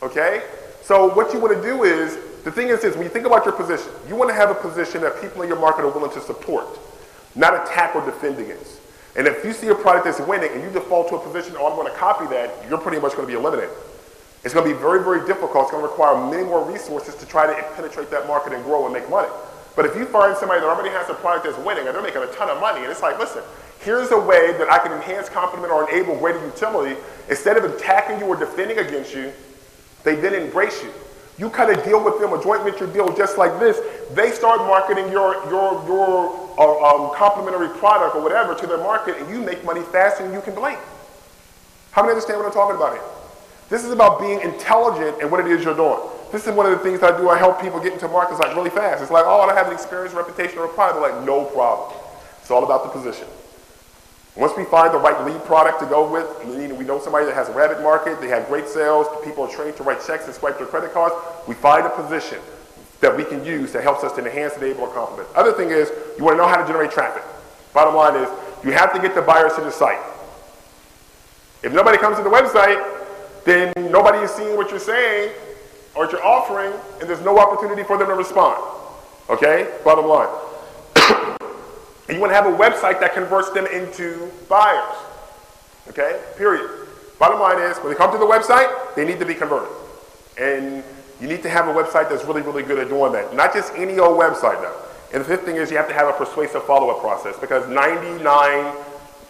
Okay? So what you want to do is, the thing is this, when you think about your position, you want to have a position that people in your market are willing to support not attack or defend against. And if you see a product that's winning and you default to a position, oh, I'm going to copy that, you're pretty much going to be eliminated. It's going to be very, very difficult. It's going to require many more resources to try to penetrate that market and grow and make money. But if you find somebody that already has a product that's winning and they're making a ton of money, and it's like, listen, here's a way that I can enhance, complement, or enable greater utility, instead of attacking you or defending against you, they then embrace you. You kind of deal with them, a joint venture deal just like this. They start marketing your, your, your uh, um, complementary product or whatever to their market, and you make money faster than you can blink. How many understand what I'm talking about here? This is about being intelligent in what it is you're doing. This is one of the things I do. I help people get into markets like really fast. It's like, oh, I don't have an experience, reputation, or a product. They're like, no problem. It's all about the position. Once we find the right lead product to go with, we know somebody that has a rabbit market, they have great sales, people are trained to write checks and swipe their credit cards, we find a position that we can use that helps us to enhance, enable, or complement. Other thing is, you want to know how to generate traffic. Bottom line is, you have to get the buyers to the site. If nobody comes to the website, then nobody is seeing what you're saying or what you're offering, and there's no opportunity for them to respond. Okay? Bottom line. And you want to have a website that converts them into buyers. Okay? Period. Bottom line is, when they come to the website, they need to be converted. And you need to have a website that's really, really good at doing that. Not just any old website, though. And the fifth thing is you have to have a persuasive follow-up process because 99,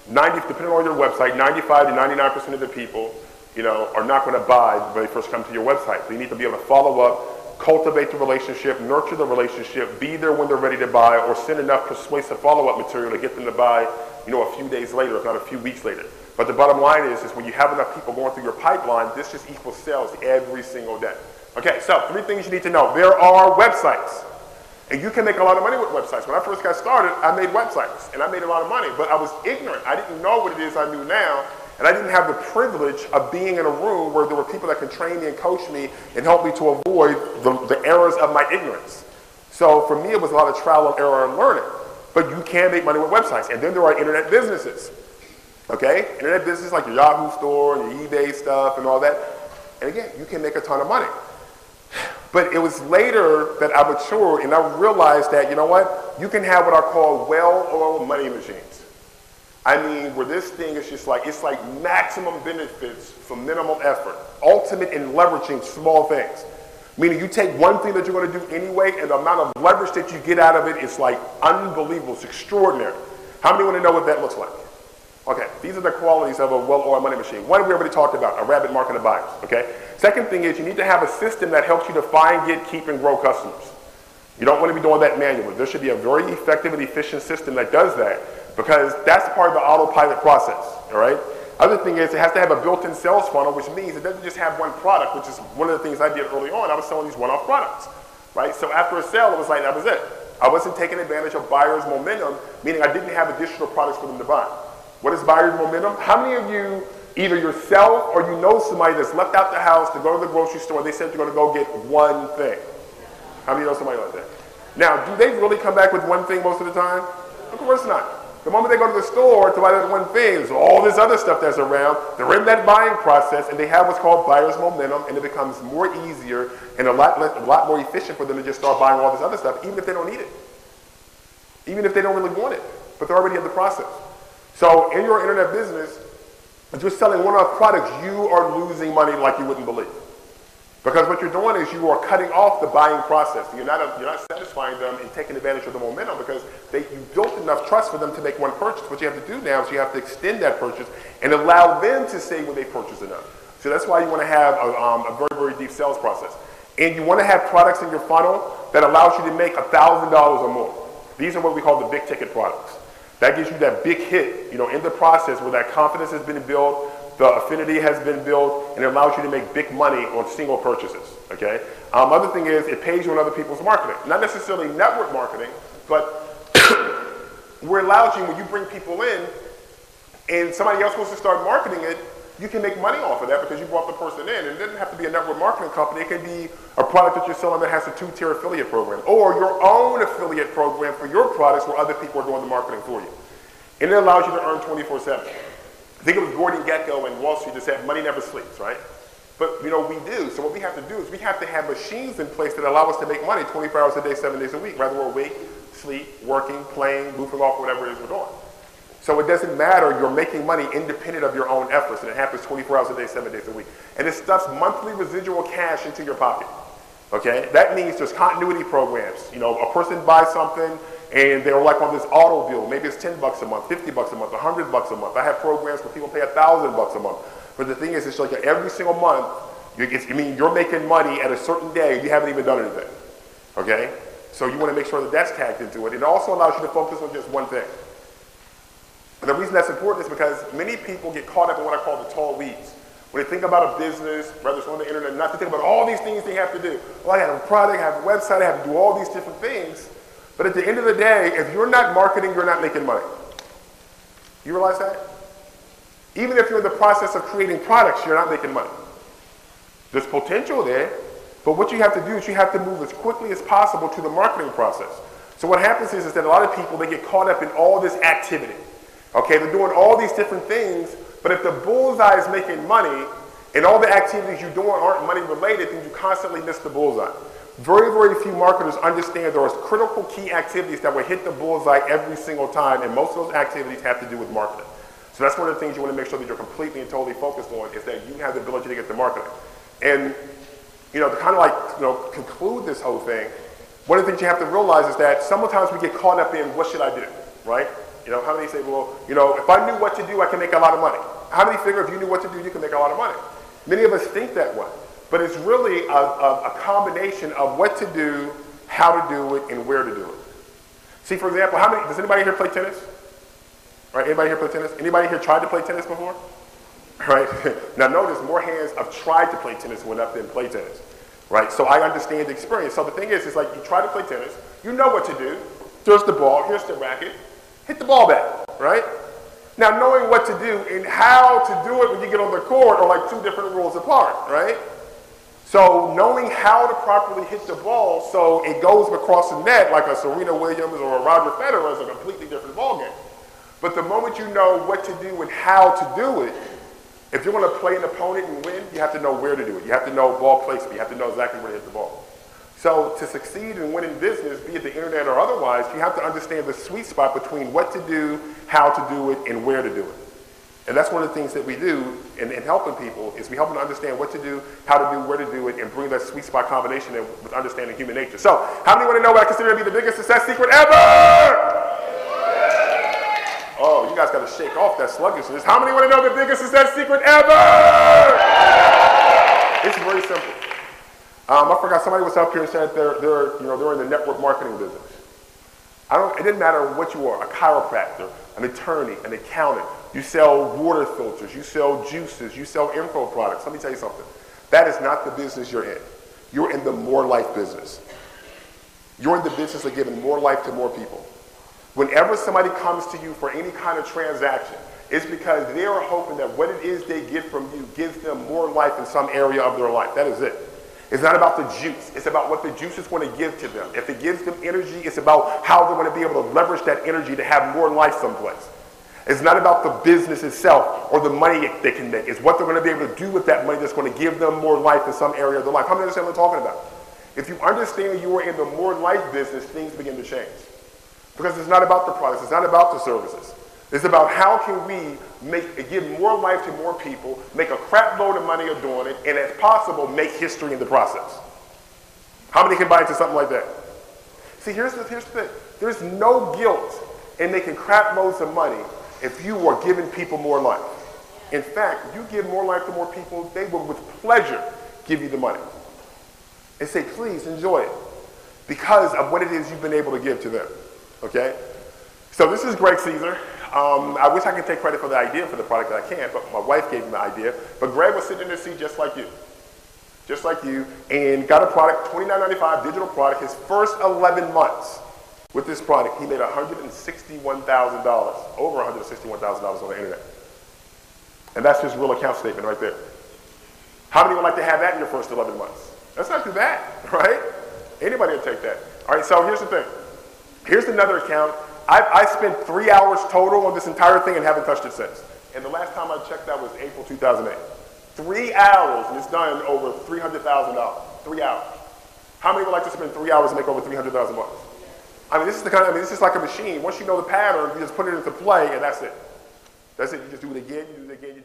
90, depending on your website, 95 to 99% of the people, you know, are not going to buy when they first come to your website. So you need to be able to follow up cultivate the relationship, nurture the relationship, be there when they're ready to buy, or send enough persuasive follow-up material to get them to buy, you know, a few days later, if not a few weeks later. But the bottom line is, is when you have enough people going through your pipeline, this just equals sales every single day. Okay, so three things you need to know. There are websites. And you can make a lot of money with websites. When I first got started, I made websites and I made a lot of money, but I was ignorant. I didn't know what it is I knew now. And I didn't have the privilege of being in a room where there were people that could train me and coach me and help me to avoid the, the errors of my ignorance. So for me, it was a lot of trial and error and learning. But you can make money with websites. And then there are internet businesses. Okay? Internet businesses like your Yahoo store and your eBay stuff and all that. And again, you can make a ton of money. But it was later that I matured and I realized that, you know what? You can have what I call well-oiled money machines. I mean, where this thing is just like, it's like maximum benefits for minimum effort, ultimate in leveraging small things. Meaning you take one thing that you're going to do anyway, and the amount of leverage that you get out of it is like unbelievable. It's extraordinary. How many want to know what that looks like? Okay, these are the qualities of a well-oiled money machine. One we already talked about, a rabbit market of buyers, okay? Second thing is you need to have a system that helps you to find, get, keep, and grow customers. You don't want to be doing that manually. There should be a very effective and efficient system that does that because that's part of the autopilot process, all right? Other thing is it has to have a built-in sales funnel, which means it doesn't just have one product, which is one of the things I did early on. I was selling these one-off products, right? So after a sale, it was like, that was it. I wasn't taking advantage of buyer's momentum, meaning I didn't have additional products for them to buy. What is buyer's momentum? How many of you, either yourself or you know somebody that's left out the house to go to the grocery store, they said they're going to go get one thing? How many know somebody like that? Now, do they really come back with one thing most of the time? Of course not. The moment they go to the store to buy that one thing, there's all this other stuff that's around. They're in that buying process, and they have what's called buyer's momentum, and it becomes more easier and a lot, less, a lot more efficient for them to just start buying all this other stuff, even if they don't need it. Even if they don't really want it, but they're already in the process. So in your internet business, if you're selling one-off products, you are losing money like you wouldn't believe. Because what you're doing is you are cutting off the buying process. You're not, you're not satisfying them and taking advantage of the momentum because they, you built enough trust for them to make one purchase. What you have to do now is you have to extend that purchase and allow them to say when they purchase enough. So that's why you want to have a, um, a very, very deep sales process. And you want to have products in your funnel that allows you to make $1,000 or more. These are what we call the big ticket products. That gives you that big hit, you know, in the process where that confidence has been built, the affinity has been built, and it allows you to make big money on single purchases. Okay. Um, other thing is it pays you on other people's marketing, not necessarily network marketing, but we're allows you when you bring people in, and somebody else wants to start marketing it, you can make money off of that because you brought the person in. And it doesn't have to be a network marketing company. It can be a product that you're selling that has a two-tier affiliate program or your own affiliate program for your products where other people are doing the marketing for you. And it allows you to earn 24-7. Think it was Gordon Gekko and Wall Street that said money never sleeps, right? But you know, we do. So what we have to do is we have to have machines in place that allow us to make money 24 hours a day, seven days a week, whether we're awake, sleep, working, playing, goofing off, whatever it is we're doing. So it doesn't matter, you're making money independent of your own efforts, and it happens 24 hours a day, seven days a week. And it stuffs monthly residual cash into your pocket. Okay? That means there's continuity programs. You know, a person buys something and they're like on this auto bill. Maybe it's 10 bucks a month, 50 bucks a month, 100 bucks a month. I have programs where people pay 1,000 bucks a month. But the thing is, it's like every single month, I mean, you're making money at a certain day, you haven't even done anything. Okay? So you want to make sure that that's tagged into it. It also allows you to focus on just one thing. And the reason that's important is because many people get caught up in what I call the tall weeds. When they think about a business, whether it's on the internet, or not to think about all these things they have to do. Well, I have a product, I have a website, I have to do all these different things. But at the end of the day, if you're not marketing, you're not making money. You realize that? Even if you're in the process of creating products, you're not making money. There's potential there, but what you have to do is you have to move as quickly as possible to the marketing process. So what happens is, is that a lot of people, they get caught up in all this activity. Okay, they're doing all these different things, but if the bullseye is making money and all the activities you're doing aren't money related, then you constantly miss the bullseye. Very, very few marketers understand there are critical key activities that will hit the bullseye every single time, and most of those activities have to do with marketing. So that's one of the things you want to make sure that you're completely and totally focused on is that you have the ability to get the marketing. And you know, to kind of like you know conclude this whole thing, one of the things you have to realize is that sometimes we get caught up in what should I do, right? You know, how many say, well, you know, if I knew what to do, I can make a lot of money? How many figure if you knew what to do, you can make a lot of money? Many of us think that way. But it's really a, a, a combination of what to do, how to do it, and where to do it. See, for example, how many, does anybody here play tennis? Right, anybody here play tennis? Anybody here tried to play tennis before? Right? now notice more hands have tried to play tennis went up than play tennis. Right? So I understand the experience. So the thing is, it's like you try to play tennis, you know what to do. There's the ball, here's the racket, hit the ball back, right? Now, knowing what to do and how to do it when you get on the court are like two different rules apart, right? So knowing how to properly hit the ball so it goes across the net like a Serena Williams or a Roger Federer is a completely different ballgame. But the moment you know what to do and how to do it, if you want to play an opponent and win, you have to know where to do it. You have to know ball placement. You have to know exactly where to hit the ball. So to succeed and win in business, be it the internet or otherwise, you have to understand the sweet spot between what to do, how to do it, and where to do it. And that's one of the things that we do in, in helping people is we help them understand what to do, how to do, where to do it, and bring that sweet spot combination in with understanding human nature. So how many want to know what I consider to be the biggest success secret ever? Oh, you guys got to shake off that sluggishness. How many want to know the biggest success secret ever? It's very simple. Um, I forgot somebody was up here and said they're, they're, you know, they're in the network marketing business. I don't, it didn't matter what you are, a chiropractor, an attorney, an accountant. You sell water filters, you sell juices, you sell info products. Let me tell you something. That is not the business you're in. You're in the more life business. You're in the business of giving more life to more people. Whenever somebody comes to you for any kind of transaction, it's because they are hoping that what it is they get from you gives them more life in some area of their life. That is it. It's not about the juice. It's about what the juice is going to give to them. If it gives them energy, it's about how they're going to be able to leverage that energy to have more life someplace. It's not about the business itself or the money they can make. It's what they're going to be able to do with that money that's going to give them more life in some area of their life. How many understand what I'm talking about? If you understand you are in the more life business, things begin to change. Because it's not about the products, it's not about the services. It's about how can we make, give more life to more people, make a crap load of money doing it, and if possible, make history in the process. How many can buy into something like that? See, here's the, here's the thing. There's no guilt in making crap loads of money if you are giving people more life. In fact, you give more life to more people, they will with pleasure give you the money. And say, please enjoy it. Because of what it is you've been able to give to them. Okay? So this is Greg Caesar. Um, I wish I could take credit for the idea for the product, but I can't. But my wife gave me the idea. But Greg was sitting in his seat just like you, just like you, and got a product, $29.95 digital product. His first 11 months with this product, he made $161,000, over $161,000 on the internet. And that's his real account statement right there. How many would like to have that in your first 11 months? That's not too bad, right? Anybody would take that. All right, so here's the thing. Here's another account. I, I spent three hours total on this entire thing and haven't touched it since. And the last time I checked that was April 2008. Three hours, and it's done over $300,000. Three hours. How many would like to spend three hours and make over 300,000 bucks? I mean, this is the kind of, I mean, this is like a machine. Once you know the pattern, you just put it into play, and that's it. That's it. You just do it again, you do it again, you do it again.